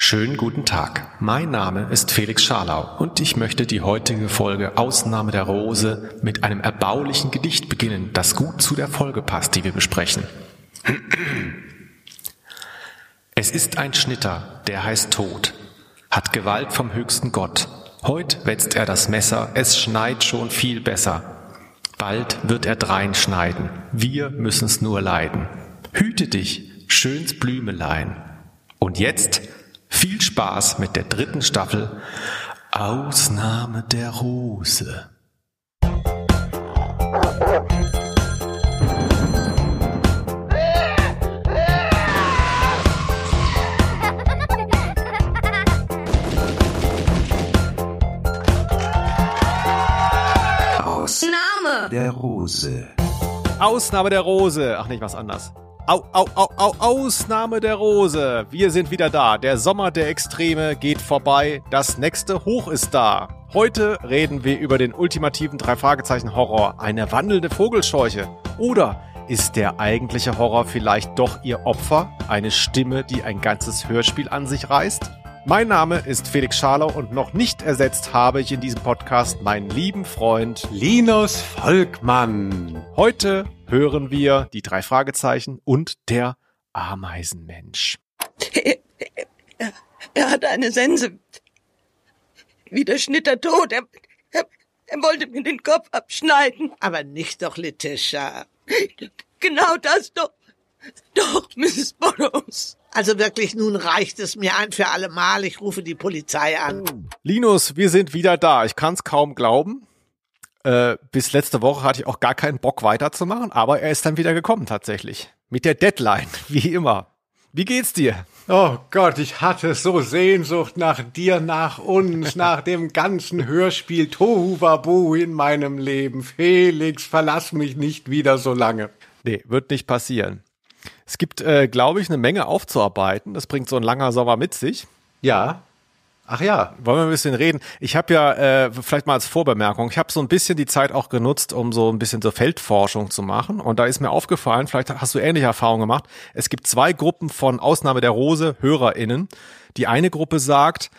Schönen guten Tag. Mein Name ist Felix Scharlau und ich möchte die heutige Folge Ausnahme der Rose mit einem erbaulichen Gedicht beginnen, das gut zu der Folge passt, die wir besprechen. Es ist ein Schnitter, der heißt Tod, hat Gewalt vom höchsten Gott. Heut wetzt er das Messer, es schneit schon viel besser. Bald wird er drein schneiden, wir müssen's nur leiden. Hüte dich, schöns Blümelein. Und jetzt viel Spaß mit der dritten Staffel Ausnahme der Rose. Ausnahme der Rose. Ausnahme der Rose. Ach, nicht was anders. Au, au, au, au, Ausnahme der Rose. Wir sind wieder da. Der Sommer der Extreme geht vorbei. Das nächste Hoch ist da. Heute reden wir über den ultimativen Drei-Fragezeichen-Horror. Eine wandelnde Vogelscheuche. Oder ist der eigentliche Horror vielleicht doch ihr Opfer? Eine Stimme, die ein ganzes Hörspiel an sich reißt? Mein Name ist Felix Scharlau und noch nicht ersetzt habe ich in diesem Podcast meinen lieben Freund Linus Volkmann. Heute hören wir die drei Fragezeichen und der Ameisenmensch. Er, er, er hat eine Sense. Wie der Schnitter tot. Er, er, er wollte mir den Kopf abschneiden. Aber nicht doch, Letitia. Genau das doch. Doch, Mrs. Burroughs. Also wirklich, nun reicht es mir ein für alle Mal. Ich rufe die Polizei an. Linus, wir sind wieder da. Ich kann es kaum glauben. Äh, bis letzte Woche hatte ich auch gar keinen Bock weiterzumachen, aber er ist dann wieder gekommen tatsächlich. Mit der Deadline, wie immer. Wie geht's dir? Oh Gott, ich hatte so Sehnsucht nach dir, nach uns, nach dem ganzen Hörspiel Tohu Wabohu in meinem Leben. Felix, verlass mich nicht wieder so lange. Nee, wird nicht passieren. Es gibt, äh, glaube ich, eine Menge aufzuarbeiten. Das bringt so ein langer Sommer mit sich. Ja. Ach ja. Wollen wir ein bisschen reden? Ich habe ja, äh, vielleicht mal als Vorbemerkung, ich habe so ein bisschen die Zeit auch genutzt, um so ein bisschen so Feldforschung zu machen. Und da ist mir aufgefallen, vielleicht hast du ähnliche Erfahrungen gemacht, es gibt zwei Gruppen von Ausnahme der Rose, HörerInnen. Die eine Gruppe sagt,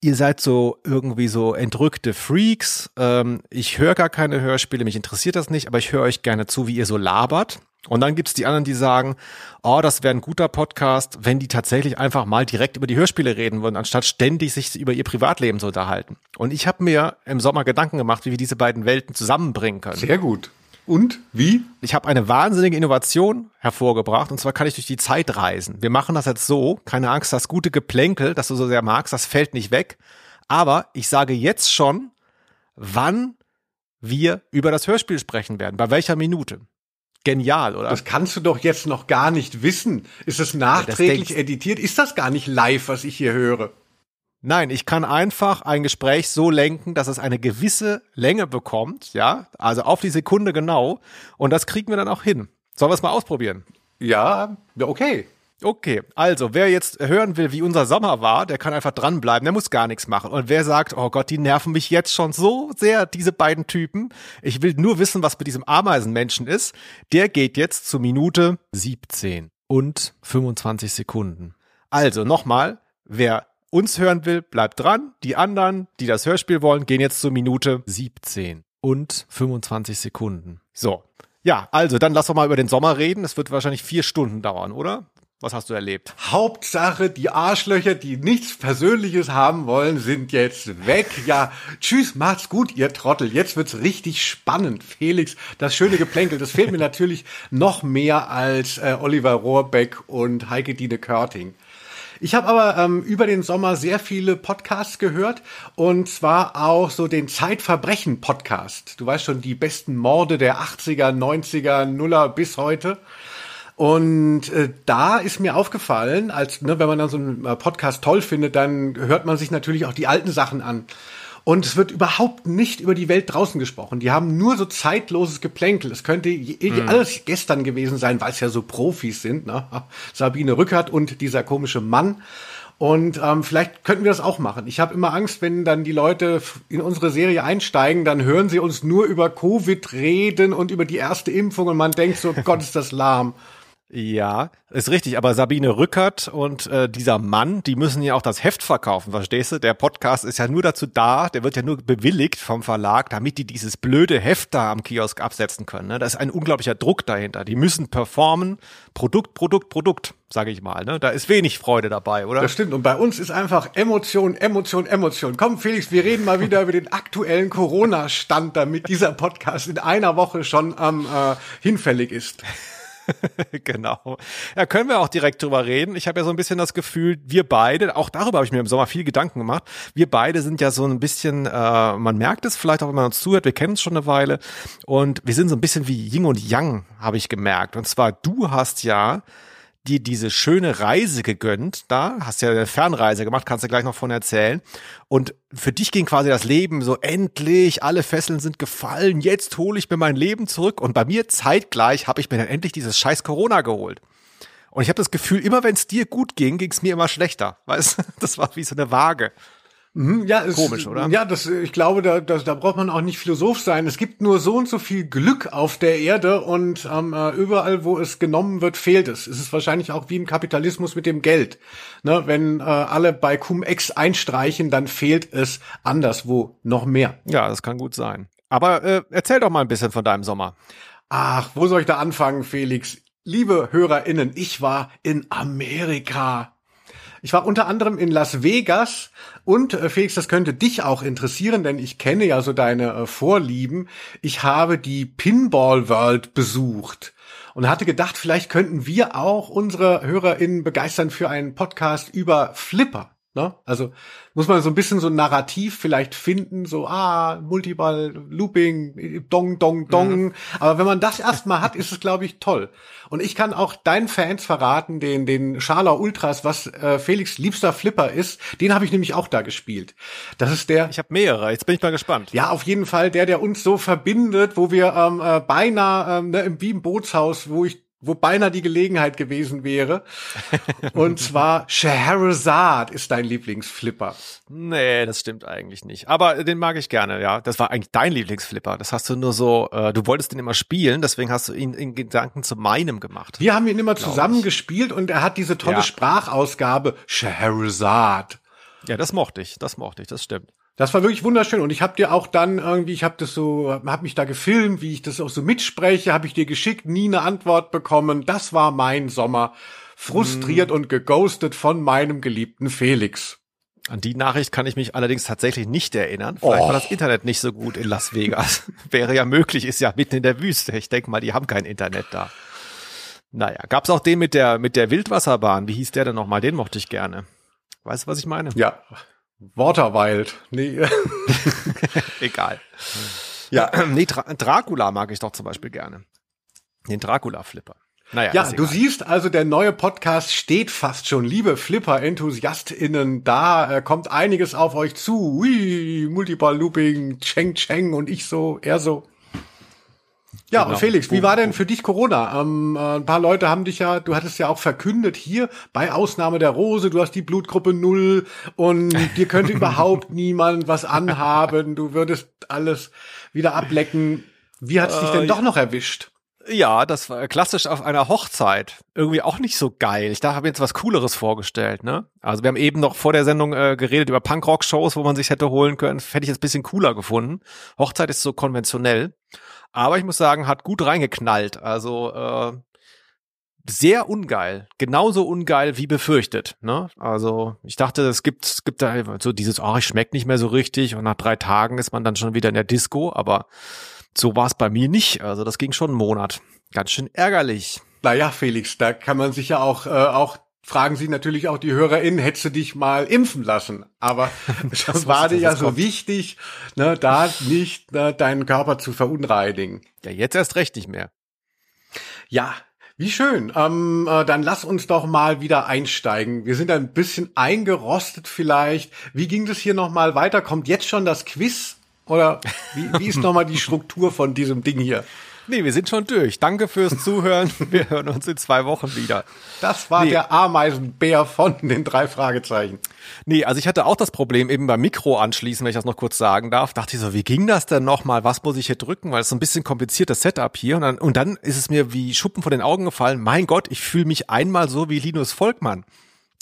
ihr seid so irgendwie so entrückte Freaks. Ähm, ich höre gar keine Hörspiele, mich interessiert das nicht, aber ich höre euch gerne zu, wie ihr so labert. Und dann gibt's die anderen, die sagen, oh, das wäre ein guter Podcast, wenn die tatsächlich einfach mal direkt über die Hörspiele reden würden, anstatt ständig sich über ihr Privatleben zu unterhalten. Und ich habe mir im Sommer Gedanken gemacht, wie wir diese beiden Welten zusammenbringen können. Sehr gut. Und wie? Ich habe eine wahnsinnige Innovation hervorgebracht und zwar kann ich durch die Zeit reisen. Wir machen das jetzt so, keine Angst, das gute Geplänkel, das du so sehr magst, das fällt nicht weg. Aber ich sage jetzt schon, wann wir über das Hörspiel sprechen werden, bei welcher Minute genial, oder? Das kannst du doch jetzt noch gar nicht wissen. Ist es nachträglich ja, editiert? Ist das gar nicht live, was ich hier höre? Nein, ich kann einfach ein Gespräch so lenken, dass es eine gewisse Länge bekommt, ja, also auf die Sekunde genau. Und das kriegen wir dann auch hin. Sollen wir es mal ausprobieren? Ja, okay. Okay, also wer jetzt hören will, wie unser Sommer war, der kann einfach dranbleiben, der muss gar nichts machen. Und wer sagt, oh Gott, die nerven mich jetzt schon so sehr, diese beiden Typen, ich will nur wissen, was mit diesem Ameisenmenschen ist, der geht jetzt zu Minute 17 und 25 Sekunden. Also nochmal, wer uns hören will, bleibt dran. Die anderen, die das Hörspiel wollen, gehen jetzt zur Minute 17 und 25 Sekunden. So. Ja, also dann lass doch mal über den Sommer reden. Es wird wahrscheinlich vier Stunden dauern, oder? Was hast du erlebt? Hauptsache, die Arschlöcher, die nichts Persönliches haben wollen, sind jetzt weg. Ja, tschüss, macht's gut, ihr Trottel. Jetzt wird's richtig spannend. Felix, das schöne Geplänkel, das fehlt mir natürlich noch mehr als äh, Oliver Rohrbeck und Heike Dine Körting. Ich habe aber ähm, über den Sommer sehr viele Podcasts gehört und zwar auch so den Zeitverbrechen-Podcast. Du weißt schon, die besten Morde der 80er, 90er, Nuller bis heute. Und äh, da ist mir aufgefallen, als ne, wenn man dann so einen äh, Podcast toll findet, dann hört man sich natürlich auch die alten Sachen an. Und es wird überhaupt nicht über die Welt draußen gesprochen. Die haben nur so zeitloses Geplänkel. Es könnte mhm. alles gestern gewesen sein, weil es ja so Profis sind. Ne? Sabine Rückert und dieser komische Mann. Und ähm, vielleicht könnten wir das auch machen. Ich habe immer Angst, wenn dann die Leute in unsere Serie einsteigen, dann hören sie uns nur über Covid reden und über die erste Impfung und man denkt so, Gott, ist das lahm. Ja, ist richtig, aber Sabine Rückert und äh, dieser Mann, die müssen ja auch das Heft verkaufen, verstehst du? Der Podcast ist ja nur dazu da, der wird ja nur bewilligt vom Verlag, damit die dieses blöde Heft da am Kiosk absetzen können. Ne? Da ist ein unglaublicher Druck dahinter. Die müssen performen, Produkt, Produkt, Produkt, sage ich mal. Ne? Da ist wenig Freude dabei, oder? Das stimmt. Und bei uns ist einfach Emotion, Emotion, Emotion. Komm, Felix, wir reden mal wieder über den aktuellen Corona-Stand, damit dieser Podcast in einer Woche schon am äh, hinfällig ist. genau. Ja, können wir auch direkt drüber reden. Ich habe ja so ein bisschen das Gefühl, wir beide, auch darüber habe ich mir im Sommer viel Gedanken gemacht. Wir beide sind ja so ein bisschen, äh, man merkt es vielleicht auch, wenn man uns zuhört, wir kennen es schon eine Weile. Und wir sind so ein bisschen wie Ying und Yang, habe ich gemerkt. Und zwar, du hast ja dir diese schöne Reise gegönnt, da hast ja eine Fernreise gemacht, kannst du gleich noch von erzählen. Und für dich ging quasi das Leben so endlich, alle Fesseln sind gefallen, jetzt hole ich mir mein Leben zurück. Und bei mir zeitgleich habe ich mir dann endlich dieses scheiß Corona geholt. Und ich habe das Gefühl, immer wenn es dir gut ging, ging es mir immer schlechter. Weißt das war wie so eine Waage. Mhm, ja, ist, Komisch, oder? Ja, das, ich glaube, da, da, da braucht man auch nicht Philosoph sein. Es gibt nur so und so viel Glück auf der Erde und ähm, äh, überall, wo es genommen wird, fehlt es. Es ist wahrscheinlich auch wie im Kapitalismus mit dem Geld. Ne, wenn äh, alle bei Cum-Ex einstreichen, dann fehlt es anderswo noch mehr. Ja, das kann gut sein. Aber äh, erzähl doch mal ein bisschen von deinem Sommer. Ach, wo soll ich da anfangen, Felix? Liebe HörerInnen, ich war in Amerika. Ich war unter anderem in Las Vegas und äh, Felix, das könnte dich auch interessieren, denn ich kenne ja so deine äh, Vorlieben. Ich habe die Pinball World besucht und hatte gedacht, vielleicht könnten wir auch unsere HörerInnen begeistern für einen Podcast über Flipper. Ne? Also muss man so ein bisschen so ein Narrativ vielleicht finden, so ah, Multiball, Looping, Dong, Dong, Dong. Mhm. Aber wenn man das erstmal hat, ist es, glaube ich, toll. Und ich kann auch deinen Fans verraten, den, den Schala Ultras, was äh, Felix liebster Flipper ist, den habe ich nämlich auch da gespielt. Das ist der. Ich habe mehrere, jetzt bin ich mal gespannt. Ja, auf jeden Fall der, der uns so verbindet, wo wir ähm, äh, beinahe ähm, ne, im, im Bootshaus, wo ich wo beinahe die Gelegenheit gewesen wäre. Und zwar Scheherazade ist dein Lieblingsflipper. Nee, das stimmt eigentlich nicht. Aber den mag ich gerne, ja. Das war eigentlich dein Lieblingsflipper. Das hast du nur so, äh, du wolltest den immer spielen, deswegen hast du ihn in Gedanken zu meinem gemacht. Wir haben ihn immer zusammen ich. gespielt und er hat diese tolle ja. Sprachausgabe Scheherazade. Ja, das mochte ich, das mochte ich, das stimmt. Das war wirklich wunderschön und ich habe dir auch dann irgendwie, ich habe das so, habe mich da gefilmt, wie ich das auch so mitspreche, habe ich dir geschickt, nie eine Antwort bekommen. Das war mein Sommer, frustriert mm. und geghostet von meinem geliebten Felix. An die Nachricht kann ich mich allerdings tatsächlich nicht erinnern. Vielleicht oh. war das Internet nicht so gut in Las Vegas. Wäre ja möglich, ist ja mitten in der Wüste. Ich denke mal, die haben kein Internet da. Naja, gab's auch den mit der mit der Wildwasserbahn. Wie hieß der denn nochmal? Den mochte ich gerne. Weißt du, was ich meine? Ja, Waterwild. Nee. Egal. Ja, nee, Dra Dracula mag ich doch zum Beispiel gerne. Den Dracula-Flipper. Naja, ja, du siehst also, der neue Podcast steht fast schon. Liebe Flipper-EnthusiastInnen, da äh, kommt einiges auf euch zu. Ui, Multiball-Looping, Cheng Cheng und ich so, er so. Ja, genau. Felix, wie war denn für dich Corona? Ähm, äh, ein paar Leute haben dich ja, du hattest ja auch verkündet hier, bei Ausnahme der Rose, du hast die Blutgruppe Null und dir könnte überhaupt niemand was anhaben, du würdest alles wieder ablecken. Wie hat es dich denn äh, doch noch erwischt? Ja, das war klassisch auf einer Hochzeit. Irgendwie auch nicht so geil. Ich dachte, habe jetzt was Cooleres vorgestellt, ne? Also wir haben eben noch vor der Sendung äh, geredet über Punkrock-Shows, wo man sich hätte holen können. Hätte ich jetzt ein bisschen cooler gefunden. Hochzeit ist so konventionell. Aber ich muss sagen, hat gut reingeknallt. Also äh, sehr ungeil. Genauso ungeil wie befürchtet. Ne? Also ich dachte, es gibt, es gibt da so dieses, oh, ich schmeckt nicht mehr so richtig und nach drei Tagen ist man dann schon wieder in der Disco, aber so war es bei mir nicht. Also das ging schon einen Monat. Ganz schön ärgerlich. Naja, Felix, da kann man sich ja auch, äh, auch fragen Sie natürlich auch die HörerInnen, hättest du dich mal impfen lassen? Aber das war dir ja so kommt. wichtig, ne, da nicht ne, deinen Körper zu verunreinigen. Ja, jetzt erst recht nicht mehr. Ja, wie schön. Ähm, äh, dann lass uns doch mal wieder einsteigen. Wir sind ein bisschen eingerostet vielleicht. Wie ging das hier nochmal weiter? Kommt jetzt schon das Quiz? Oder wie, wie ist nochmal die Struktur von diesem Ding hier? Nee, wir sind schon durch. Danke fürs Zuhören. Wir hören uns in zwei Wochen wieder. Das war Nee. der Ameisenbär von den drei Fragezeichen. Nee, also ich hatte auch das Problem eben beim Mikro anschließen, wenn ich das noch kurz sagen darf. Dachte ich so, wie ging das denn nochmal? Was muss ich hier drücken? Weil es so ein bisschen kompliziertes Setup hier. Und dann, und dann ist es mir wie Schuppen vor den Augen gefallen. Mein Gott, ich fühle mich einmal so wie Linus Volkmann,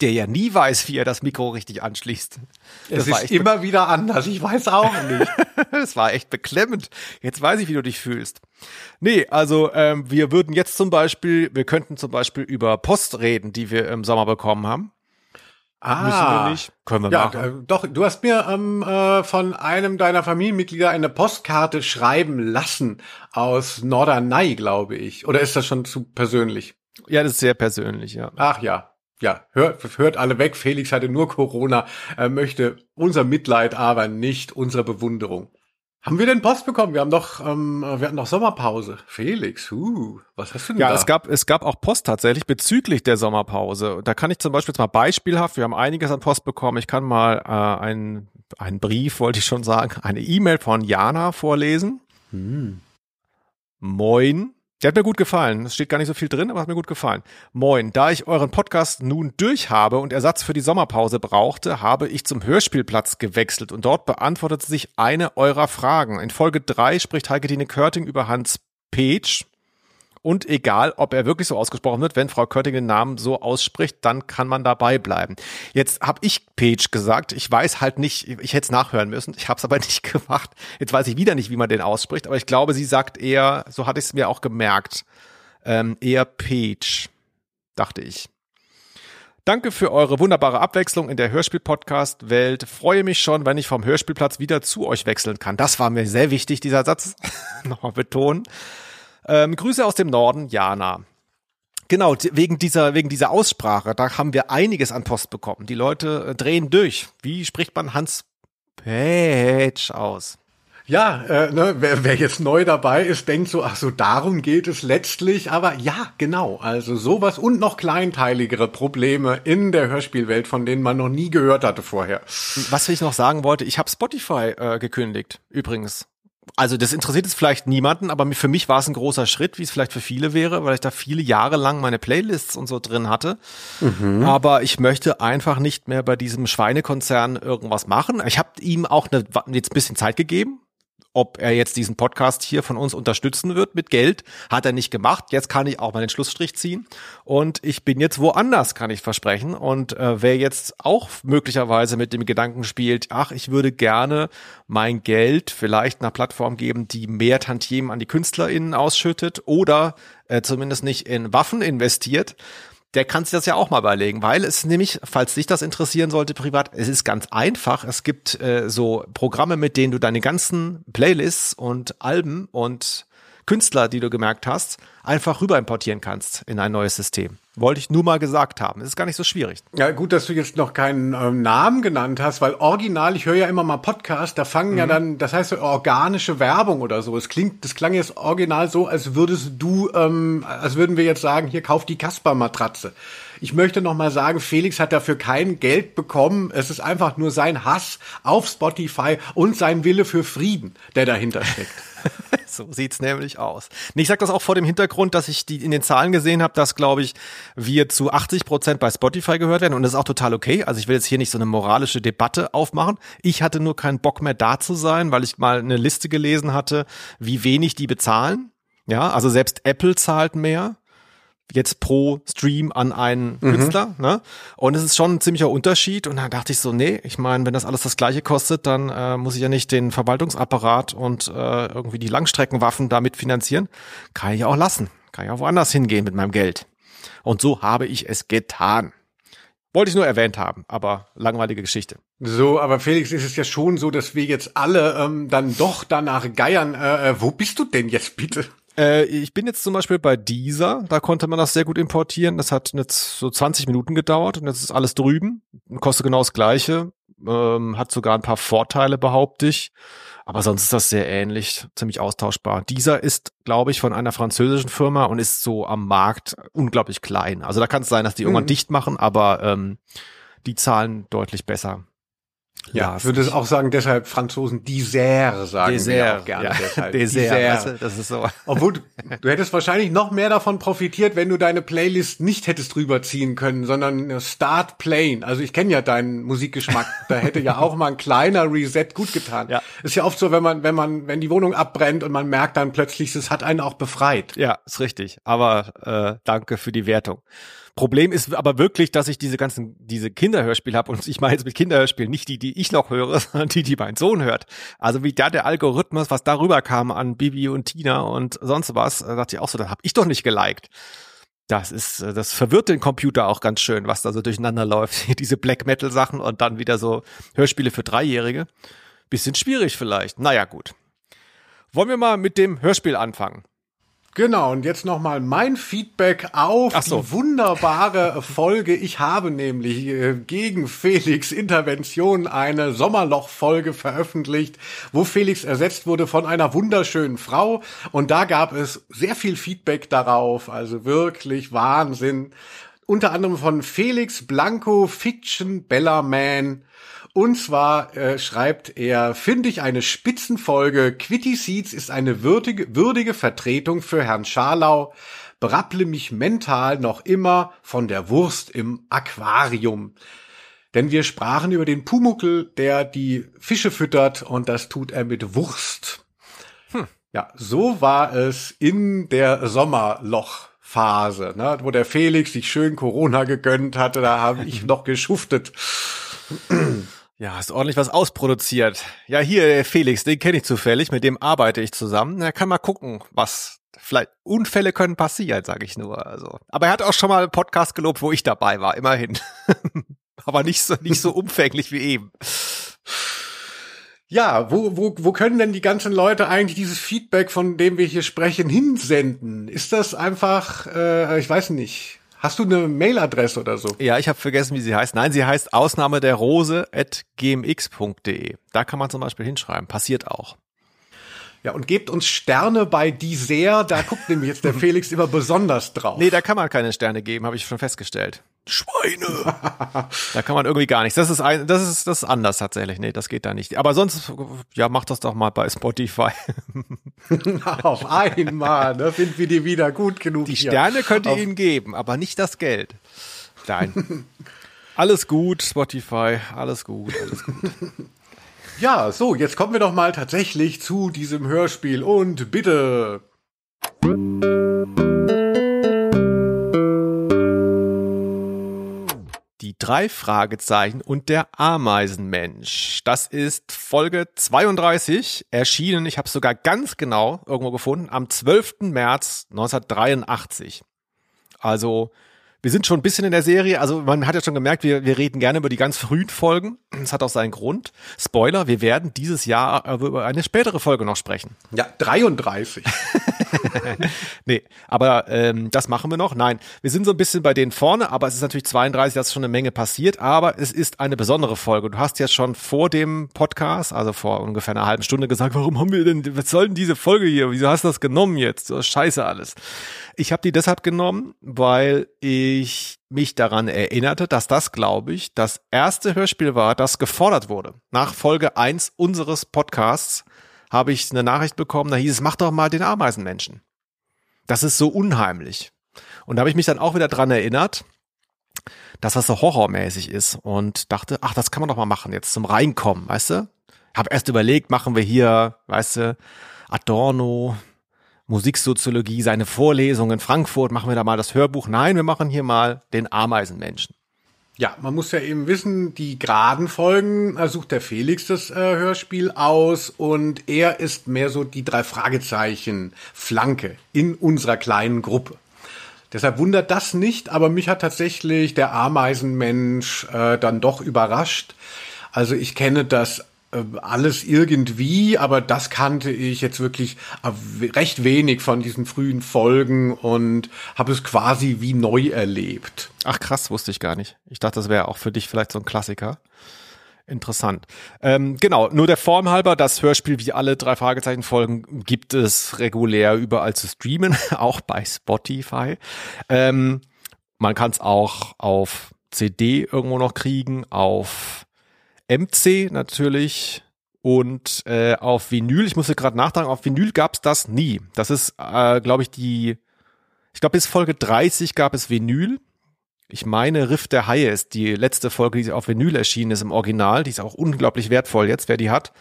der ja nie weiß, wie er das Mikro richtig anschließt. Es war ist immer wieder anders. Ich weiß auch nicht. Das war echt beklemmend. Jetzt weiß ich, wie du dich fühlst. Nee, also ähm, wir würden jetzt zum Beispiel, wir könnten zum Beispiel über Post reden, die wir im Sommer bekommen haben. Ah, Müssen wir nicht? Können wir ja, machen. äh, doch, du hast mir ähm, äh, von einem deiner Familienmitglieder eine Postkarte schreiben lassen aus Norderney, glaube ich. Oder ist das schon zu persönlich? Ja, das ist sehr persönlich, ja. Ach ja. Ja, hört, hört alle weg. Felix hatte nur Corona. Er möchte unser Mitleid, aber nicht unsere Bewunderung. Haben wir denn Post bekommen? Wir haben doch, ähm, wir hatten doch Sommerpause. Felix, uh, was hast du denn Ja, da? es gab, es gab auch Post tatsächlich bezüglich der Sommerpause. Da kann ich zum Beispiel jetzt mal beispielhaft, wir haben einiges an Post bekommen. Ich kann mal äh, einen, einen Brief, wollte ich schon sagen, eine E-Mail von Jana vorlesen. Moin. Der hat mir gut gefallen. Es steht gar nicht so viel drin, aber hat mir gut gefallen. Moin. Da ich euren Podcast nun durch habe und Ersatz für die Sommerpause brauchte, habe ich zum Hörspielplatz gewechselt und dort beantwortete sich eine eurer Fragen. In Folge drei spricht Heike-Tine Körting über Hans Petsch. Und egal, ob er wirklich so ausgesprochen wird, wenn Frau Körting den Namen so ausspricht, dann kann man dabei bleiben. Jetzt habe ich Page gesagt. Ich weiß halt nicht, ich hätte es nachhören müssen. Ich habe es aber nicht gemacht. Jetzt weiß ich wieder nicht, wie man den ausspricht. Aber ich glaube, sie sagt eher, so hatte ich es mir auch gemerkt, ähm, eher Page, dachte ich. Danke für eure wunderbare Abwechslung in der Hörspiel-Podcast-Welt. Freue mich schon, wenn ich vom Hörspielplatz wieder zu euch wechseln kann. Das war mir sehr wichtig, dieser Satz. Nochmal betonen. Ähm, Grüße aus dem Norden, Jana. Genau, wegen dieser, wegen dieser Aussprache, da haben wir einiges an Post bekommen. Die Leute äh, drehen durch. Wie spricht man Hans Petsch aus? Ja, äh, ne, wer, wer jetzt neu dabei ist, denkt so, ach so, darum geht es letztlich. Aber ja, genau. Also sowas und noch kleinteiligere Probleme in der Hörspielwelt, von denen man noch nie gehört hatte vorher. Was ich noch sagen wollte, ich habe Spotify äh, gekündigt, übrigens. Also das interessiert jetzt vielleicht niemanden, aber für mich war es ein großer Schritt, wie es vielleicht für viele wäre, weil ich da viele Jahre lang meine Playlists und so drin hatte. Aber ich möchte einfach nicht mehr bei diesem Schweinekonzern irgendwas machen. Ich habe ihm auch eine, jetzt ein bisschen Zeit gegeben, ob er jetzt diesen Podcast hier von uns unterstützen wird mit Geld, hat er nicht gemacht. Jetzt kann ich auch mal den Schlussstrich ziehen und ich bin jetzt woanders, kann ich versprechen. Und äh, wer jetzt auch möglicherweise mit dem Gedanken spielt, ach, ich würde gerne mein Geld vielleicht einer Plattform geben, die mehr Tantiemen an die KünstlerInnen ausschüttet oder äh, zumindest nicht in Waffen investiert, der kann sich das ja auch mal überlegen, weil es nämlich, falls dich das interessieren sollte privat, es ist ganz einfach. Es gibt äh, so Programme, mit denen du deine ganzen Playlists und Alben und Künstler, die du gemerkt hast, einfach rüber importieren kannst in ein neues System. Wollte ich nur mal gesagt haben. Es ist gar nicht so schwierig. Ja, gut, dass du jetzt noch keinen ähm, Namen genannt hast, weil original, ich höre ja immer mal Podcasts, da fangen ja dann, das heißt so organische Werbung oder so. Es klingt, das klang jetzt original so, als würdest du, ähm, als würden wir jetzt sagen, hier kauf die Kasper-Matratze. Ich möchte noch mal sagen, Felix hat dafür kein Geld bekommen. Es ist einfach nur sein Hass auf Spotify und sein Wille für Frieden, der dahinter steckt. So sieht's nämlich aus. Nee, ich sage das auch vor dem Hintergrund, dass ich die in den Zahlen gesehen habe, dass, glaube ich, wir zu 80 Prozent bei Spotify gehört werden. Und das ist auch total okay. Also ich will jetzt hier nicht so eine moralische Debatte aufmachen. Ich hatte nur keinen Bock mehr da zu sein, weil ich mal eine Liste gelesen hatte, wie wenig die bezahlen. Ja, also selbst Apple zahlt mehr jetzt pro Stream an einen Künstler. Ne? Und es ist schon ein ziemlicher Unterschied. Und dann dachte ich so, nee, ich meine, wenn das alles das gleiche kostet, dann äh, muss ich ja nicht den Verwaltungsapparat und äh, irgendwie die Langstreckenwaffen damit finanzieren. Kann ich auch lassen. Kann ich auch woanders hingehen mit meinem Geld. Und so habe ich es getan. Wollte ich nur erwähnt haben, aber langweilige Geschichte. So, aber Felix, ist es ja schon so, dass wir jetzt alle ähm, dann doch danach geiern. Äh, äh, wo bist du denn jetzt bitte? Äh, ich bin jetzt zum Beispiel bei dieser, da konnte man das sehr gut importieren. Das hat jetzt so 20 Minuten gedauert und jetzt ist alles drüben. Kostet genau das gleiche. Ähm, hat sogar ein paar Vorteile, behaupte ich. Aber sonst ist das sehr ähnlich, ziemlich austauschbar. Dieser ist, glaube ich, von einer französischen Firma und ist so am Markt unglaublich klein. Also da kann es sein, dass die irgendwann Mhm. dicht machen, aber ähm, die zahlen deutlich besser. Ja, ich würde auch sagen, deshalb Franzosen Dessert sagen Dessert, wir auch gerne. ja. Deshalb. Dessert, weißt du, das ist so. Obwohl, du, du hättest wahrscheinlich noch mehr davon profitiert, wenn du deine Playlist nicht hättest rüberziehen können, sondern Start Plain. Also ich kenne ja deinen Musikgeschmack. Da hätte ja auch mal ein kleiner Reset gut getan. Ja. Ist ja oft so, wenn man, wenn man, wenn die Wohnung abbrennt und man merkt dann plötzlich, es hat einen auch befreit. Ja, ist richtig. Aber äh, danke für die Wertung. Problem ist aber wirklich, dass ich diese ganzen, diese Kinderhörspiele habe und ich meine jetzt mit Kinderhörspielen nicht die, die ich noch höre, sondern die, die mein Sohn hört. Also wie da der Algorithmus, was darüber kam an Bibi und Tina und sonst was, da dachte ich auch so, das habe ich doch nicht geliked. Das ist, äh, das verwirrt den Computer auch ganz schön, was da so durcheinander läuft. Diese Black Metal Sachen und dann wieder so Hörspiele für Dreijährige. Bisschen schwierig vielleicht. Naja, gut. Wollen wir mal mit dem Hörspiel anfangen? Genau, und jetzt nochmal mein Feedback auf so. die wunderbare Folge. Ich habe nämlich äh, gegen Felix Intervention eine Sommerloch-Folge veröffentlicht, wo Felix ersetzt wurde von einer wunderschönen Frau. Und da gab es sehr viel Feedback darauf, also wirklich Wahnsinn. Unter anderem von Felix Blanco, Fiction Bellaman. Und zwar äh, schreibt er, finde ich eine Spitzenfolge. Quitty Seeds ist eine würdige, würdige Vertretung für Herrn Scharlau. Berapple mich mental noch immer von der Wurst im Aquarium. Denn wir sprachen über den Pumuckel, der die Fische füttert und das tut er mit Wurst. Ja, so war es in der Sommerlochphase, ne, wo der Felix sich schön Corona gegönnt hatte. Da habe ich noch geschuftet. Ja, hast ordentlich was ausproduziert. Ja, hier, der Felix, den kenne ich zufällig, mit dem arbeite ich zusammen. Er kann mal gucken, was vielleicht Unfälle können passieren, sage ich nur. Also, aber er hat auch schon mal einen Podcast gelobt, wo ich dabei war, immerhin. aber nicht so nicht so umfänglich wie eben. Ja, wo, wo, wo können denn die ganzen Leute eigentlich dieses Feedback, von dem wir hier sprechen, hinsenden? Ist das einfach, äh, ich weiß nicht, hast du eine Mailadresse oder so? Ja, ich habe vergessen, wie sie heißt. Nein, sie heißt Ausnahme der Rose at gmx.de. Da kann man zum Beispiel hinschreiben. Passiert auch. Ja, und gebt uns Sterne bei Dessert, da guckt nämlich jetzt der Felix immer besonders drauf. Nee, da kann man keine Sterne geben, habe ich schon festgestellt. Schweine! da kann man irgendwie gar nichts. Das ist ein, das ist, das ist anders tatsächlich. Nee, das geht da nicht. Aber sonst, ja, mach das doch mal bei Spotify. Auf einmal, da sind wir dir wieder gut genug. Die hier. Sterne könnt ihr Auf- ihnen geben, aber nicht das Geld. Nein. alles gut, Spotify, alles gut, alles gut. Ja, so, jetzt kommen wir doch mal tatsächlich zu diesem Hörspiel und bitte. Die drei Fragezeichen und der Ameisenmensch. Das ist Folge 32, erschienen, ich habe es sogar ganz genau irgendwo gefunden, am 12. März 1983. Also wir sind schon ein bisschen in der Serie. Also man hat ja schon gemerkt, wir, wir reden gerne über die ganz frühen Folgen. Das hat auch seinen Grund. Spoiler, wir werden dieses Jahr über eine spätere Folge noch sprechen. Ja, 33. Nee, aber ähm, das machen wir noch. Nein, wir sind so ein bisschen bei denen vorne, aber es ist natürlich 32, da ist schon eine Menge passiert, aber es ist eine besondere Folge. Du hast ja schon vor dem Podcast, also vor ungefähr einer halben Stunde gesagt, warum haben wir denn, was soll denn diese Folge hier? Wieso hast du das genommen jetzt? So scheiße alles. Ich habe die deshalb genommen, weil ich mich daran erinnerte, dass das, glaube ich, das erste Hörspiel war, das gefordert wurde. Nach Folge 1 unseres Podcasts habe ich eine Nachricht bekommen, da hieß es, mach doch mal den Ameisenmenschen. Das ist so unheimlich. Und da habe ich mich dann auch wieder dran erinnert, dass das so horrormäßig ist und dachte, ach, das kann man doch mal machen, jetzt zum Reinkommen, weißt du? Hab erst überlegt, machen wir hier, weißt du, Adorno, Musiksoziologie, seine Vorlesung in Frankfurt, machen wir da mal das Hörbuch. Nein, wir machen hier mal den Ameisenmenschen. Ja, man muss ja eben wissen, die geraden Folgen äh, sucht der Felix das äh, Hörspiel aus und er ist mehr so die drei Fragezeichen Flanke in unserer kleinen Gruppe. Deshalb wundert das nicht, aber mich hat tatsächlich der Ameisenmensch äh, dann doch überrascht. Also ich kenne das alles irgendwie, aber das kannte ich jetzt wirklich äh, recht wenig von diesen frühen Folgen und habe es quasi wie neu erlebt. Ach krass, wusste ich gar nicht. Ich dachte, das wäre auch für dich vielleicht so ein Klassiker. Interessant. Ähm, genau, nur der Form halber, das Hörspiel wie alle drei Fragezeichen-Folgen gibt es regulär überall zu streamen, auch bei Spotify. Ähm, man kann es auch auf CD irgendwo noch kriegen, auf MC natürlich und äh, auf Vinyl, ich musste gerade nachdenken, auf Vinyl gab's das nie. Das ist, äh, glaube ich, die, ich glaube bis Folge 30 gab es Vinyl. Ich meine, Riff der Haie ist die letzte Folge, die auf Vinyl erschienen ist im Original. Die ist auch unglaublich wertvoll jetzt, wer die hat.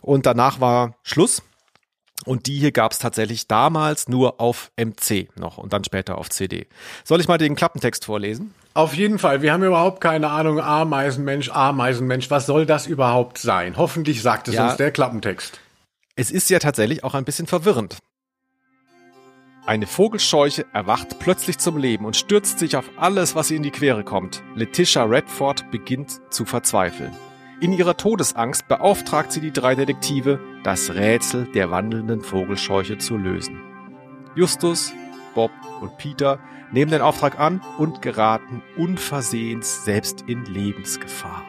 Und danach war Schluss. Und die hier gab es tatsächlich damals nur auf MC noch und dann später auf CD. Soll ich mal den Klappentext vorlesen? Auf jeden Fall. Wir haben überhaupt keine Ahnung. Ameisenmensch, Ameisenmensch. Was soll das überhaupt sein? Hoffentlich sagt es Ja. uns der Klappentext. Es ist ja tatsächlich auch ein bisschen verwirrend. Eine Vogelscheuche erwacht plötzlich zum Leben und stürzt sich auf alles, was ihr in die Quere kommt. Letitia Redford beginnt zu verzweifeln. In ihrer Todesangst beauftragt sie die drei Detektive, das Rätsel der wandelnden Vogelscheuche zu lösen. Justus, Bob und Peter nehmen den Auftrag an und geraten unversehens selbst in Lebensgefahr.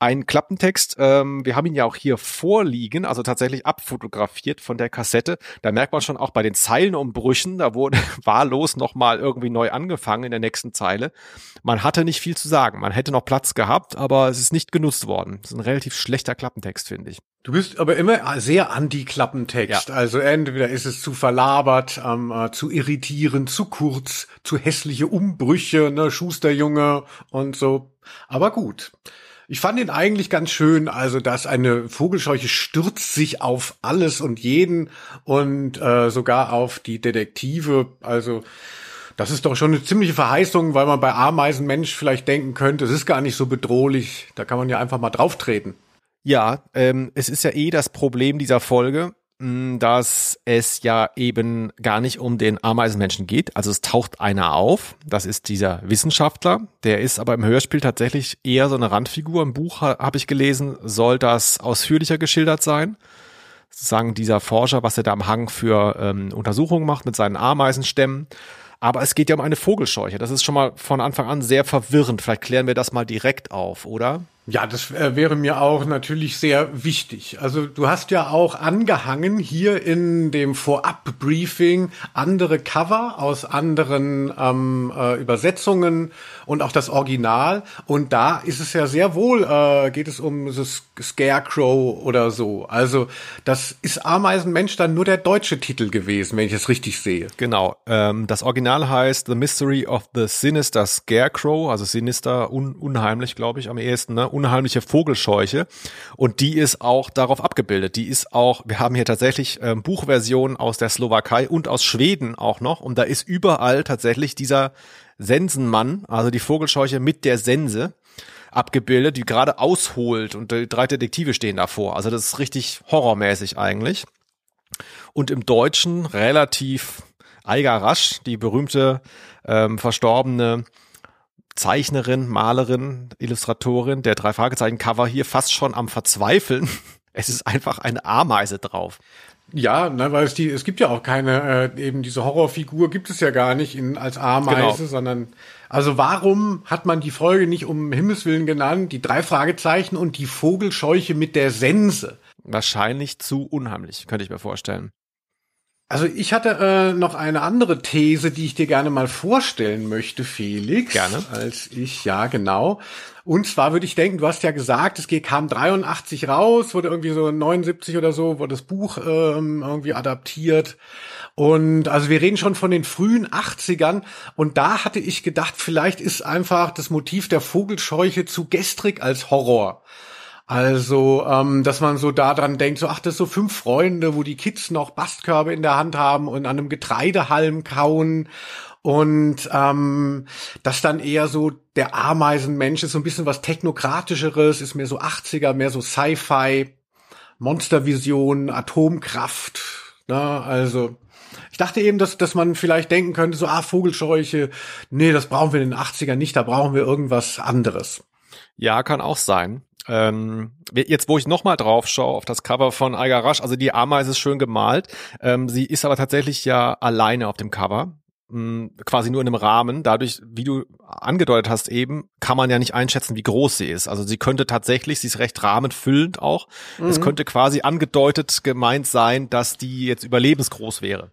Ein Klappentext, ähm, wir haben ihn ja auch hier vorliegen, also tatsächlich abfotografiert von der Kassette. Da merkt man schon auch bei den Zeilenumbrüchen, da wurde wahllos nochmal irgendwie neu angefangen in der nächsten Zeile. Man hatte nicht viel zu sagen, man hätte noch Platz gehabt, aber es ist nicht genutzt worden. Das ist ein relativ schlechter Klappentext, finde ich. Du bist aber immer sehr anti-Klappentext. Ja. Also entweder ist es zu verlabert, ähm, äh, zu irritierend, zu kurz, zu hässliche Umbrüche, ne, Schusterjunge und so. Aber gut. Ich fand ihn eigentlich ganz schön, also dass eine Vogelscheuche stürzt sich auf alles und jeden und äh, sogar auf die Detektive. Also das ist doch schon eine ziemliche Verheißung, weil man bei Ameisenmensch vielleicht denken könnte, es ist gar nicht so bedrohlich. Da kann man ja einfach mal drauftreten. Ja, ähm, es ist ja eh das Problem dieser Folge, mh, dass es ja eben gar nicht um den Ameisenmenschen geht. Also es taucht einer auf, das ist dieser Wissenschaftler, der ist aber im Hörspiel tatsächlich eher so eine Randfigur. Im Buch ha habe ich gelesen, soll das ausführlicher geschildert sein. Sagen dieser Forscher, was er da am Hang für ähm, Untersuchungen macht mit seinen Ameisenstämmen. Aber es geht ja um eine Vogelscheuche. Das ist schon mal von Anfang an sehr verwirrend. Vielleicht klären wir das mal direkt auf, oder? Ja, das äh, wäre mir auch natürlich sehr wichtig. Also du hast ja auch angehangen hier in dem Vorab-Briefing andere Cover aus anderen ähm, äh, Übersetzungen und auch das Original. Und da ist es ja sehr wohl, äh, geht es um das Scarecrow oder so. Also das ist Ameisenmensch dann nur der deutsche Titel gewesen, wenn ich es richtig sehe. Genau. Ähm, das Original heißt The Mystery of the Sinister Scarecrow, also sinister, un unheimlich, glaube ich, am ehesten, ne? Unheimliche Vogelscheuche. Und die ist auch darauf abgebildet. Die ist auch, wir haben hier tatsächlich ähm, Buchversionen aus der Slowakei und aus Schweden auch noch. Und da ist überall tatsächlich dieser Sensenmann, also die Vogelscheuche mit der Sense abgebildet, die gerade ausholt und die drei Detektive stehen davor. Also das ist richtig horrormäßig eigentlich. Und im Deutschen relativ Eiger Rasch, die berühmte ähm, verstorbene Zeichnerin, Malerin, Illustratorin der drei Fragezeichen Cover hier fast schon am Verzweifeln. Es ist einfach eine Ameise drauf. Ja, ne, weil es die, es gibt ja auch keine, äh, eben diese Horrorfigur gibt es ja gar nicht in, als Ameise, Genau. sondern, also warum hat man die Folge nicht um Himmels Willen genannt, die drei Fragezeichen und die Vogelscheuche mit der Sense? Wahrscheinlich zu unheimlich, könnte ich mir vorstellen. Also ich hatte äh, noch eine andere These, die ich dir gerne mal vorstellen möchte, Felix. Gerne. Als ich, ja, genau. Und zwar würde ich denken, du hast ja gesagt, es kam 83 raus, wurde irgendwie so 79 oder so, wurde das Buch ähm, irgendwie adaptiert. Und also wir reden schon von den frühen 80ern. Und da hatte ich gedacht, vielleicht ist einfach das Motiv der Vogelscheuche zu gestrig als Horror. Also, ähm, dass man so daran denkt, so, ach, das ist so fünf Freunde, wo die Kids noch Bastkörbe in der Hand haben und an einem Getreidehalm kauen. Und ähm, dass dann eher so der Ameisenmensch ist so ein bisschen was Technokratischeres, ist mehr so 80er, mehr so Sci-Fi, Monstervision, Atomkraft. Ne? Also ich dachte eben, dass, dass man vielleicht denken könnte, so, ah, Vogelscheuche, nee, das brauchen wir in den 80ern nicht, da brauchen wir irgendwas anderes. Ja, kann auch sein. Ähm, jetzt, wo ich nochmal drauf schaue auf das Cover von Eiger Rasch, also die Ameise ist schön gemalt. Ähm, sie ist aber tatsächlich ja alleine auf dem Cover. mh, Quasi nur in einem Rahmen. Dadurch, wie du angedeutet hast eben, kann man ja nicht einschätzen, wie groß sie ist. Also sie könnte tatsächlich, sie ist recht rahmenfüllend auch. Es könnte quasi angedeutet gemeint sein, dass die jetzt überlebensgroß wäre.